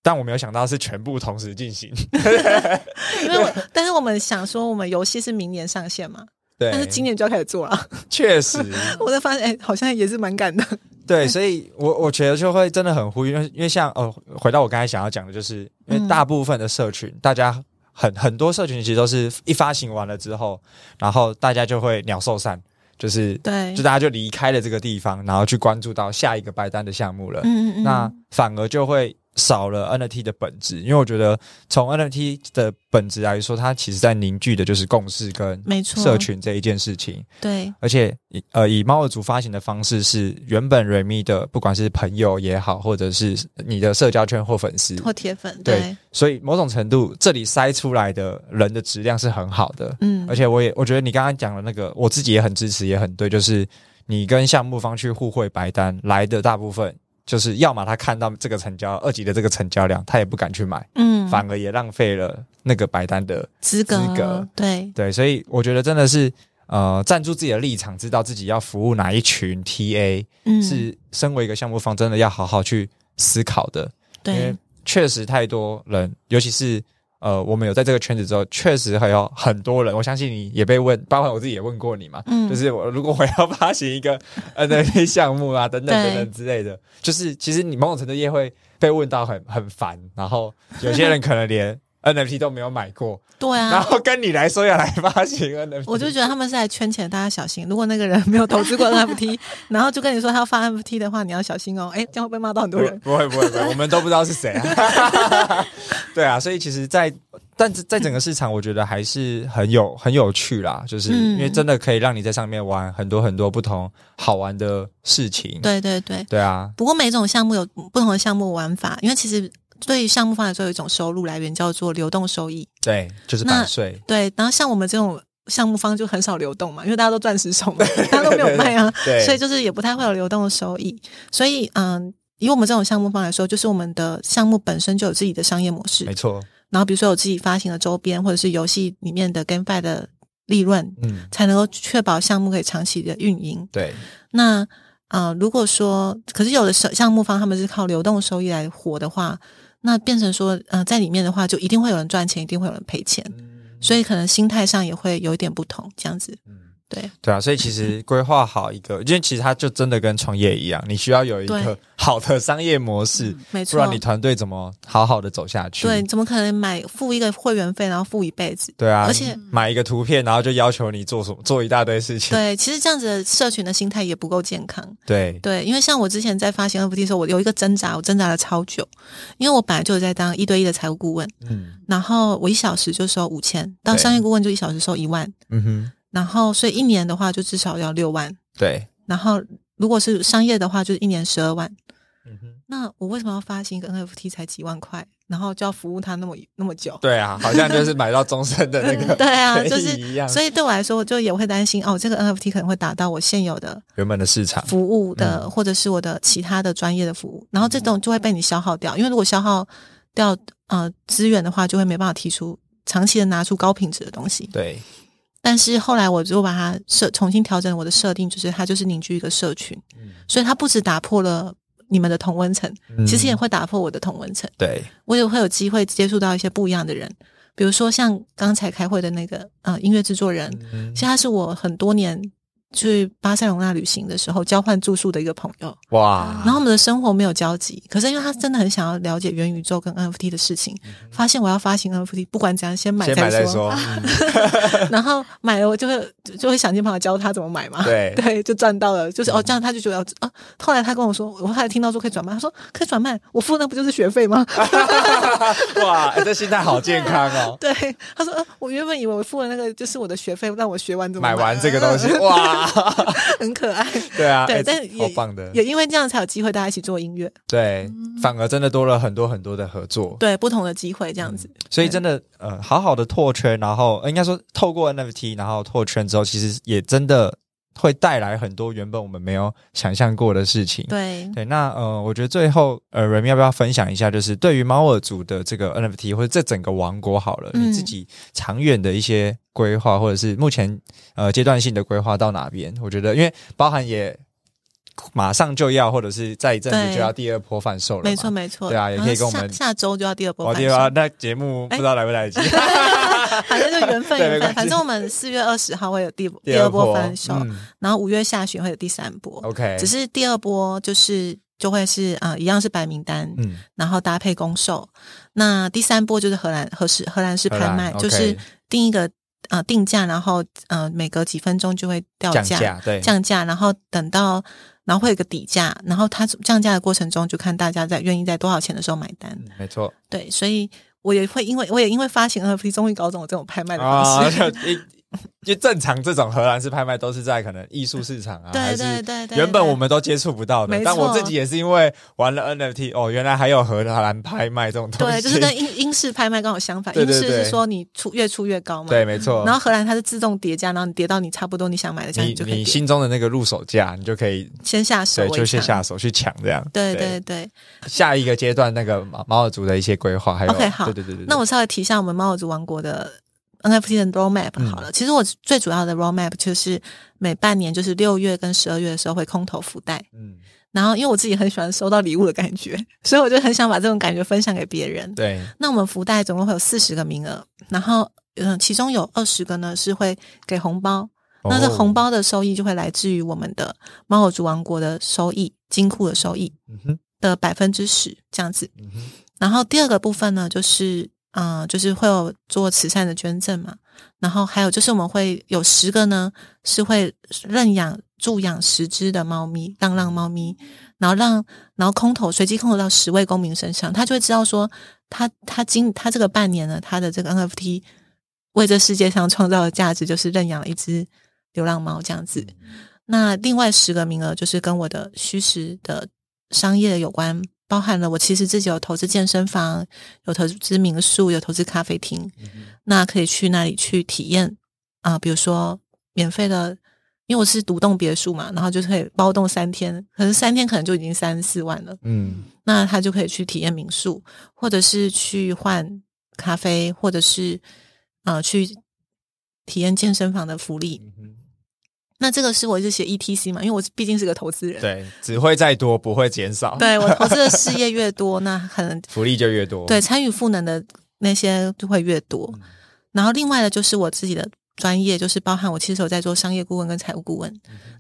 但我没有想到是全部同时进行。因为我，但是我们想说，我们游戏是明年上线嘛，对，但是今年就要开始做了。确实，我在发现，哎、好像也是蛮赶的。对，所以我我觉得就会真的很呼吁，因为因为像哦，回到我刚才想要讲的，就是因为嗯大部分的社群，大家很很多社群其实都是一发行完了之后，然后大家就会鸟兽散，就是对就，大家就离开了这个地方，然后去关注到下一个白单的项目了。嗯嗯嗯，那反而就会少了 NFT 的本质，因为我觉得从 NFT 的本质来说，它其实在凝聚的就是共识跟社群这一件事情。对，而且以呃以猫儿族发行的方式是原本 Remy 的，不管是朋友也好，或者是你的社交圈或粉丝，或铁粉，对对，所以某种程度这里筛出来的人的质量是很好的。嗯，而且我也我觉得你刚刚讲的那个，我自己也很支持，也很对，就是你跟项目方去互惠白单来的大部分。就是要么他看到这个成交二级的这个成交量，他也不敢去买，嗯，反而也浪费了那个白单的资格，资格对，对，所以我觉得真的是呃，站住自己的立场，知道自己要服务哪一群 TA，、嗯，是身为一个项目方，真的要好好去思考的。因为对，确实太多人，尤其是呃，我们有在这个圈子之后，确实还有很多人，我相信你也被问，包括我自己也问过你嘛，嗯。就是我如果我要发行一个 NFT 项目啊，等等等等之类的，就是其实你某种程度也会被问到很很烦，然后有些人可能连 NFT 都没有买过，对啊然啊。后跟你来说要来发行 NFT，我就觉得他们是来圈钱，大家小心。如果那个人没有投资过 NFT，然后就跟你说他要发 NFT 的话，你要小心哦。哎，这样会被骂到很多人。不会不会不会，我们都不知道是谁啊。对啊，所以其实在，但是在整个市场，我觉得还是很有很有趣啦，就是嗯因为真的可以让你在上面玩很多很多不同好玩的事情。对对对，对啊，不过每种项目有不同的项目玩法，因为其实对于项目方来说，有一种收入来源叫做流动收益。对，就是那版税。对，然后像我们这种项目方就很少流动嘛，因为大家都钻石手嘛，大家都没有卖啊，对，所以就是也不太会有流动的收益。所以嗯，以我们这种项目方来说，就是我们的项目本身就有自己的商业模式没，错。然后比如说有自己发行的周边，或者是游戏里面的 GameFi 的利润，嗯，才能够确保项目可以长期的运营。对，那呃，如果说，可是有的项项目方他们是靠流动收益来活的话，那变成说，呃，在里面的话，就一定会有人赚钱，一定会有人赔钱，所以可能心态上也会有一点不同，这样子。对，对啊，所以其实规划好一个，因为其实它就真的跟创业一样，你需要有一个好的商业模式，没错不然。你团队怎么好好的走下去？对，怎么可能买付一个会员费，然后付一辈子？对啊，而且买一个图片，然后就要求你做什么，做一大堆事情。对，其实这样子的社群的心态也不够健康。对对，因为像我之前在发行 NFT 的时候，我有一个挣扎，我挣扎了超久，因为我本来就有在当一对一的财务顾问，嗯然后我一小时就收五千，当商业顾问就一小时收一万，嗯哼，然后所以一年的话就至少要六万，对，然后如果是商业的话，就是一年十二万。嗯哼，那我为什么要发行一个 NFT 才几万块，然后就要服务他那么那么久？对啊，好像就是买到终身的那个对啊，就是一样，所以对我来说，我就也会担心哦，这个 NFT 可能会打到我现有的原本的市场，服务的，嗯或者是我的其他的专业的服务，然后这种就会被你消耗掉，因为如果消耗掉呃资源的话，就会没办法提出长期的拿出高品质的东西。对，但是后来我就把它设重新调整我的设定，就是它就是凝聚一个社群，嗯。所以它不止打破了你们的同温层，嗯其实也会打破我的同温层，对，我也会有机会接触到一些不一样的人，比如说像刚才开会的那个呃音乐制作人，嗯。其实他是我很多年去巴塞隆纳旅行的时候交换住宿的一个朋友，哇，然后我们的生活没有交集，可是因为他真的很想要了解元宇宙跟 NFT 的事情，发现我要发行 NFT，不管怎样先买先买再说，然后买了我就会就会想尽办法教他怎么买嘛，对。对，就赚到了，就是哦这样他就觉得啊，后来他跟我说，我后来听到说可以转卖，他说可以转卖，我付那不就是学费吗？哇，哎这心态好健康哦。对，他说呃我原本以为我付了那个就是我的学费，让我学完怎么买完这个东西，哇，很可爱，对啊，对，哎但也好棒的，也因为这样才有机会大家一起做音乐，对，反而真的多了很多很多的合作。对不同的机会这样子，所以真的，呃，好好的拓圈，然后呃应该说透过 NFT，然后拓圈之后，其实也真的会带来很多原本我们没有想象过的事情。对。对，那呃，我觉得最后呃，瑞米要不要分享一下，就是对于猫耳族的这个 NFT 或者这整个王国好了，嗯你自己长远的一些规划，或者是目前呃阶段性的规划到哪边？我觉得，因为包含也马上就要，或者是再一阵子就要第二波贩售了，没错没错，对啊也可以跟我们下下周就要第二波哦，贩售，第二那节目不知道来不来得及。反正就缘分缘分，反正我们四月二十号会有第第第二波。波翻售，嗯。然后五月下旬会有第三波。，OK，只是第二波就是就会是啊、呃一样是白名单，嗯，然后搭配公售。那第三波就是荷兰荷式荷兰式拍卖，就是定一个呃定价，然后呃每隔几分钟就会掉降价对，降价，然后等到然后会有个底价，然后它降价的过程中就看大家在愿意在多少钱的时候买单。嗯没错。对，所以我也会因为我也因为发行 NFT，终于搞懂我这种拍卖的方啊，式。就一 就正常这种荷兰式拍卖都是在可能艺术市场啊，还对是对对对，原本我们都接触不到的，但我自己也是因为玩了 NFT，哦，原来还有荷兰拍卖这种东西，对，就是跟英英式拍卖刚好相反，对对对。英式是说你出越出越高嘛，对，没错。然后荷兰它是自动叠加，然后你叠到你差不多你想买的价，你你心中的那个入手价，你就可以先下手对，就先下手去抢这样。对对。对，下一个阶段那个猫猫尔族的一些规划，还有 OK，好。对对对对，那我稍微提一下我们猫耳族王国的 NFT 的 roadmap 嗯好了。其实我最主要的 roadmap 就是每半年，就是六月跟十二月的时候会空投福袋。嗯，然后因为我自己很喜欢收到礼物的感觉，所以我就很想把这种感觉分享给别人。对，那我们福袋总共会有四十个名额，然后嗯，其中有二十个呢是会给红包。那这哦红，包的收益就会来自于我们的猫耳族王国的收益，金库的收益的百分之十这样子。嗯，然后第二个部分呢，就是嗯、呃就是会有做慈善的捐赠嘛。然后还有就是我们会有十个呢，是会认养助养十只的猫咪，浪浪猫咪，然后让然后空投随机空投到十位公民身上，他就会知道说，他他今他这个半年呢，他的这个 NFT 为这世界上创造的价值，就是认养了一只流浪猫这样子。那另外十个名额就是跟我的虚实的商业有关，包含了我其实自己有投资健身房，有投资民宿，有投资咖啡厅，那可以去那里去体验啊、比如说免费的，因为我是独栋别墅嘛，然后就可以包栋三天，可是三天可能就已经三四万了，嗯，那他就可以去体验民宿，或者是去换咖啡，或者是呃去体验健身房的福利。那这个是我一直写 ETC 嘛，因为我毕竟是个投资人，对，只会再多，不会减少，对我投资的事业越多，那可能福利就越多。对参与赋能的那些就会越多。然后另外的就是我自己的专业，就是包含我其实有在做商业顾问跟财务顾问。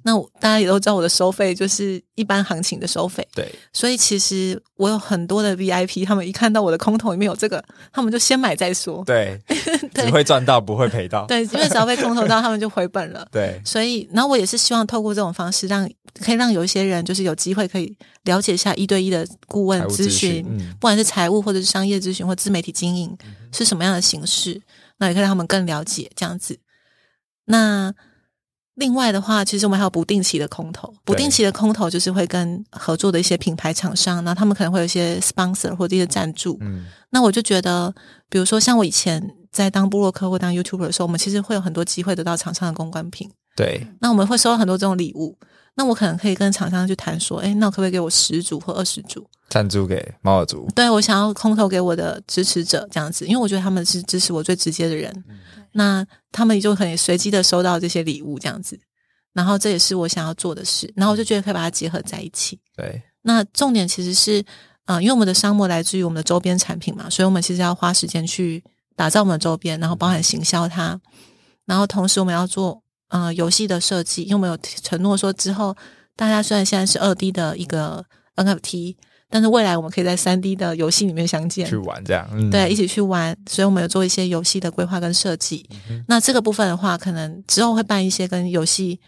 那我大家也都知道我的收费就是一般行情的收费，对，所以其实我有很多的 VIP，他们一看到我的空头里面有这个，他们就先买再说。对，对只会赚到，不会赔到。对，因为只要被空投到，他们就回本了。对，所以，然后我也是希望透过这种方式让，可以让有一些人就是有机会可以了解一下一对一的顾问咨询，嗯，不管是财务或者是商业咨询或自媒体经营是什么样的形式，那也可以让他们更了解这样子。那另外的话，其实我们还有不定期的空投，不定期的空投就是会跟合作的一些品牌厂商，然后他们可能会有一些 sponsor 或者一些赞助。嗯，那我就觉得，比如说像我以前在当布洛克或当 YouTuber 的时候，我们其实会有很多机会得到厂商的公关品。对，那我们会收到很多这种礼物，那我可能可以跟厂商去谈说，哎，那我可不可以给我十组或二十组？赞助给猫耳族。对我想要空投给我的支持者这样子，因为我觉得他们是支持我最直接的人，那他们就可以随机的收到这些礼物这样子，然后这也是我想要做的事，然后我就觉得可以把它结合在一起。对，那重点其实是，呃，因为我们的商模来自于我们的周边产品嘛，所以我们其实要花时间去打造我们的周边，然后包含行销它，然后同时我们要做呃游戏的设计，因为我们有承诺说之后大家虽然现在是二 D 的一个 NFT，但是未来我们可以在三 D 的游戏里面相见去。玩这样，嗯对，一起去玩，所以我们有做一些游戏的规划跟设计。那这个部分的话，可能之后会办一些跟游戏，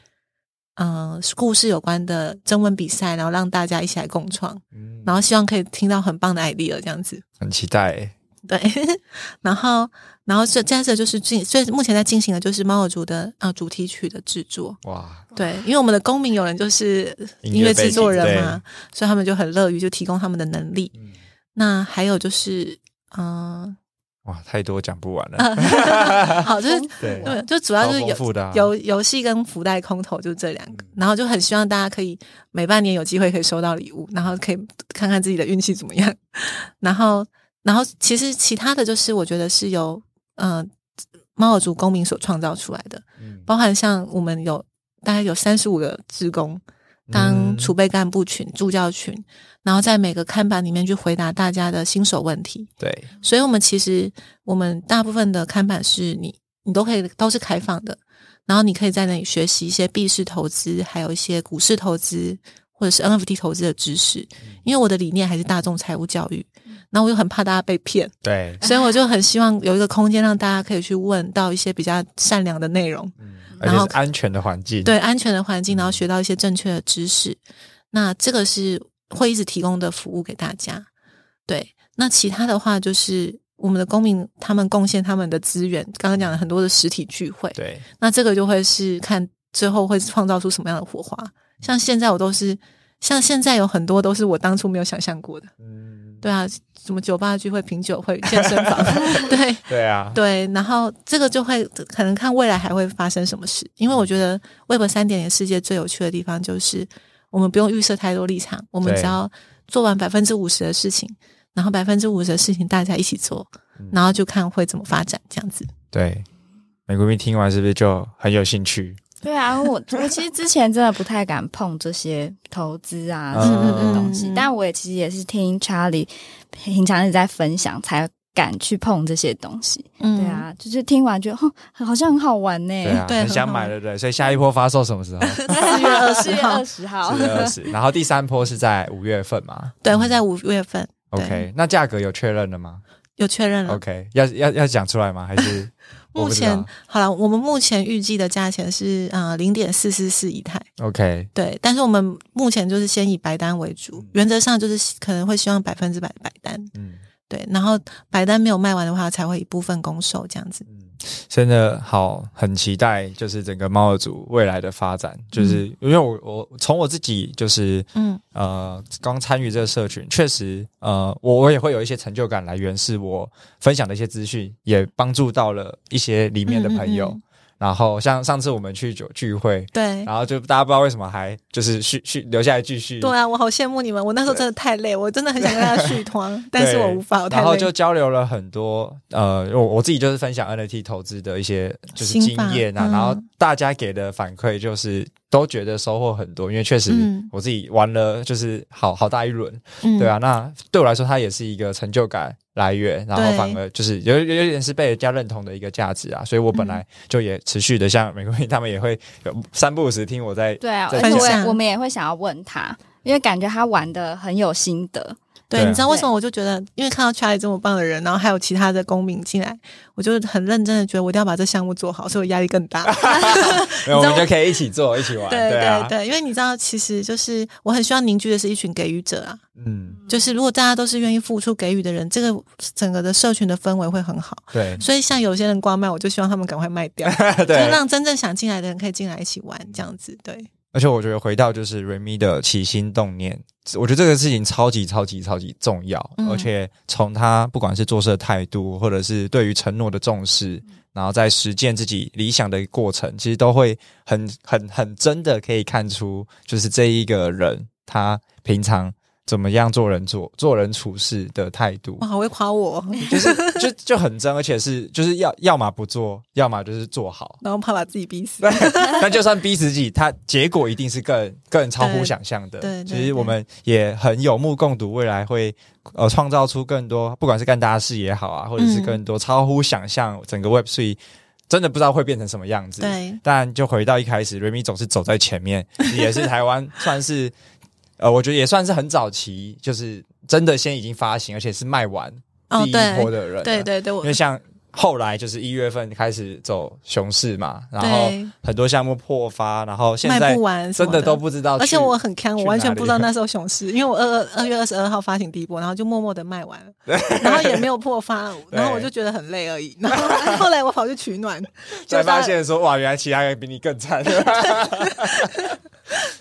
嗯、故事有关的征文比赛，然后让大家一起来共创，嗯然后希望可以听到很棒的 idea 这样子。很期待欸。对，然后，然后这接着就是进，所以目前在进行的就是猫耳族的呃主题曲的制作。哇，对，因为我们的公民有人就是音乐制作人嘛，所以他们就很乐于就提供他们的能力。嗯那还有就是，嗯、哇，太多讲不完了。好，就是对，就主要就是有游游戏跟福袋空投就这两个，然后就很希望大家可以每半年有机会可以收到礼物，然后可以看看自己的运气怎么样。然后，然后其实其他的就是我觉得是由呃猫耳族公民所创造出来的，嗯包含像我们有大概有三十五个职工当嗯储备干部群、助教群，然后在每个看板里面去回答大家的新手问题。对，所以，我们其实我们大部分的看板是你你都可以都是开放的，然后你可以在那里学习一些币市投资，还有一些股市投资或者是 NFT 投资的知识。因为我的理念还是大众财务教育，然后我又很怕大家被骗，对，所以我就很希望有一个空间让大家可以去问到一些比较善良的内容。嗯、然后安全的环境。对安全的环境，然后学到一些正确的知识。那这个是会一直提供的服务给大家。对，那其他的话就是我们的公民他们贡献他们的资源，刚刚讲了很多的实体聚会，对，那这个就会是看最后会创造出什么样的火花。像现在我都是，像现在有很多都是我当初没有想象过的。嗯，对啊，什么酒吧聚会、品酒会、健身房，对，对啊，对，然后这个就会可能看未来还会发生什么事，因为我觉得 Web 三点零世界最有趣的地方就是我们不用预设太多立场，我们只要做完百分之五十的事情，然后百分之五十的事情大家一起做，嗯然后就看会怎么发展这样子。对。美国兵听完是不是就很有兴趣？对啊，我我其实之前真的不太敢碰这些投资啊嗯什么的东西，但我也其实也是听 Charlie 平常一直在分享，才敢去碰这些东西。嗯对，啊，就是听完觉得，哼，好像很好玩呢。对啊，对很想买，对不对？所以下一波发售什么时候？四月二十号二，十号四，月二十，然后第三波是在五月份嘛对，会在五月份。？OK，那价格有确认了吗有确认了。？OK，要要要讲出来吗？还是我 目前好了，我们目前预计的价钱是啊零点四四四一台，OK？对，但是我们目前就是先以白单为主嗯，原则上就是可能会希望百分之百白单，嗯对，然后白单没有卖完的话，才会一部分公售这样子。嗯，真的好，很期待，就是整个猫儿组未来的发展。就是因为我我从我自己就是嗯呃刚参与这个社群，确实呃我我也会有一些成就感来源，是我分享的一些资讯，也帮助到了一些里面的朋友。嗯嗯嗯然后像上次我们去酒聚会，对。然后就大家不知道为什么还就是续续留下来继续，对啊，我好羡慕你们。我那时候真的太累，我真的很想跟他续团，但是我无法，我。然后就交流了很多，呃，我我自己就是分享 NFT 投资的一些就是经验啊，嗯然后大家给的反馈就是都觉得收获很多，因为确实嗯。我自己玩了就是好好大一轮，嗯。对啊，那对我来说它也是一个成就感来源，然后反而就是有有有点是被人家认同的一个价值啊，所以我本来就也持续的像美国人他们也会有三不五时听我在对啊，在而且我们也会想要问他，因为感觉他玩的很有心得。对，你知道为什么？我就觉得，因为看到 Charlie 这么棒的人，然后还有其他的公民进来，我就很认真的觉得我一定要把这项目做好，所以我压力更大。没有我们就可以一起做一起玩，对对啊对，对，因为你知道，其实就是我很希望凝聚的是一群给予者啊。嗯，就是如果大家都是愿意付出给予的人，这个整个的社群的氛围会很好。对所以像有些人光卖，我就希望他们赶快卖掉，就 对，让真正想进来的人可以进来一起玩，这样子。对，而且我觉得回到就是 Remy 的起心动念，我觉得这个事情超级超级超级重要，嗯。而且从他不管是做事的态度，或者是对于承诺的重视，然后在实践自己理想的过程，其实都会很很很真的可以看出，就是这一个人他平常怎么样做人做做人处事的态度哇，，好会夸我哦，就是就就很真，而且是就是要要么不做，要么就是做好。然后怕把自己逼死。对，但就算逼自己，他结果一定是更更超乎想象的。对对其实我们也很有目共睹，未来会呃创造出更多，不管是干大事也好啊，或者是嗯更多超乎想象整个 Web Three。真的不知道会变成什么样子。对，但就回到一开始，，Remy 总是走在前面，也是台湾算是呃，我觉得也算是很早期，就是真的先已经发行，而且是卖完第一波的人了。对对对，我因为像后来就是一月份开始走熊市嘛，然后很多项目破发，然后现卖在真的都不知道去。而且我很坑，我完全不知道那时候熊市，因为我二二二月二十二号发行第一波，然后就默默的卖完了，然后也没有破发，然后我就觉得很累而已。然后 后来我跑去取暖，才发现说哇，原来其他人比你更惨。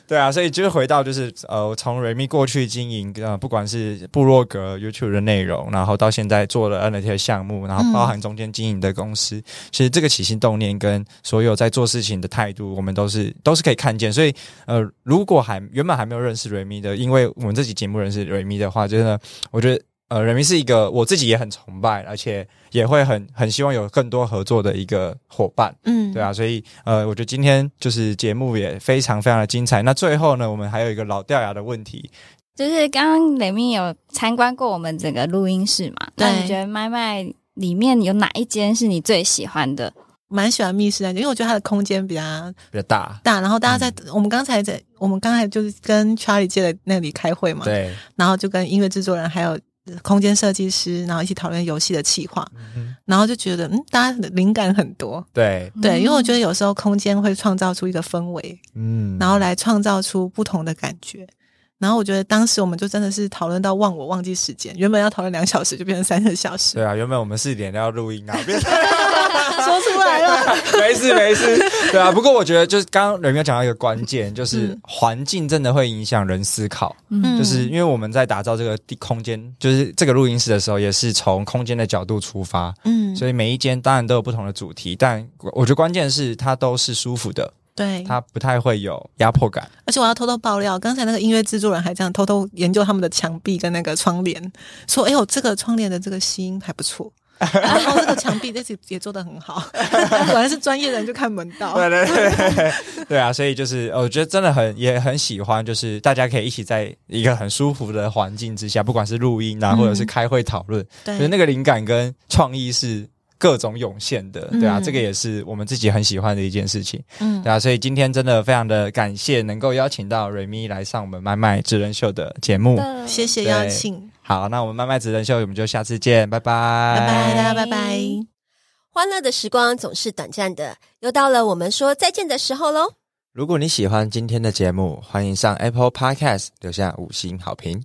对啊，所以就是回到就是呃，从 Remy 过去经营呃，不管是部落格、YouTube 的内容，然后到现在做了 NFT 的项目，然后包含中间经营的公司，其实这个起心动念跟所有在做事情的态度，我们都是都是可以看见。所以呃，如果还原本还没有认识瑞米的，因为我们这期节目认识瑞米的话，真的我觉得。呃，人民是一个我自己也很崇拜，而且也会很很希望有更多合作的一个伙伴。嗯，对啊，所以呃，我觉得今天就是节目也非常非常的精彩。那最后呢，我们还有一个老掉牙的问题，就是刚刚雷明有参观过我们整个录音室嘛？那你觉得麦麦里面有哪一间是你最喜欢的？蛮喜欢密室那间，因为我觉得它的空间比较比较大，大，然后大家在、嗯。我们刚才在我们刚才就是跟 Charlie 借的那里开会嘛，对，然后就跟音乐制作人还有空间设计师，然后一起讨论游戏的企划，嗯然后就觉得嗯，大家的灵感很多。对，对，因为我觉得有时候空间会创造出一个氛围，嗯，然后来创造出不同的感觉。然后我觉得当时我们就真的是讨论到忘我忘记时间，原本要讨论两小时，就变成三个小时。对啊，原本我们四点要录音啊，变 说出来了，没事没事，对啊。不过我觉得就是刚刚人有讲到一个关键，就是嗯环境真的会影响人思考。嗯就是因为我们在打造这个地空间，就是这个录音室的时候，也是从空间的角度出发，嗯，所以每一间当然都有不同的主题，但我觉得关键是它都是舒服的，对，他不太会有压迫感。而且我要偷偷爆料，刚才那个音乐制作人还这样偷偷研究他们的墙壁跟那个窗帘，说：“哎呦，这个窗帘的这个吸音还不错。”然后这个墙壁这也做的很好，果然是专业人就看门道。对对对对啊，所以就是呃我觉得真的很也很喜欢，就是大家可以一起在一个很舒服的环境之下，不管是录音啊，嗯或者是开会讨论，对就是那个灵感跟创意是各种涌现的，对啊，嗯这个也是我们自己很喜欢的一件事情，嗯对啊，所以今天真的非常的感谢能够邀请到瑞咪来上我们麦麦职人秀的节目。的谢谢邀请，好，那我们麦麦职人秀我们就下次见，拜拜，拜拜，大家拜拜。欢乐的时光总是短暂的，又到了我们说再见的时候喽。如果你喜欢今天的节目，欢迎上 Apple Podcast 留下五星好评。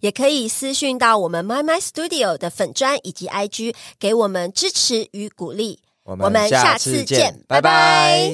也可以私讯到我们 My My Studio 的粉砖以及 IG，给我们支持与鼓励。我我们下次见拜拜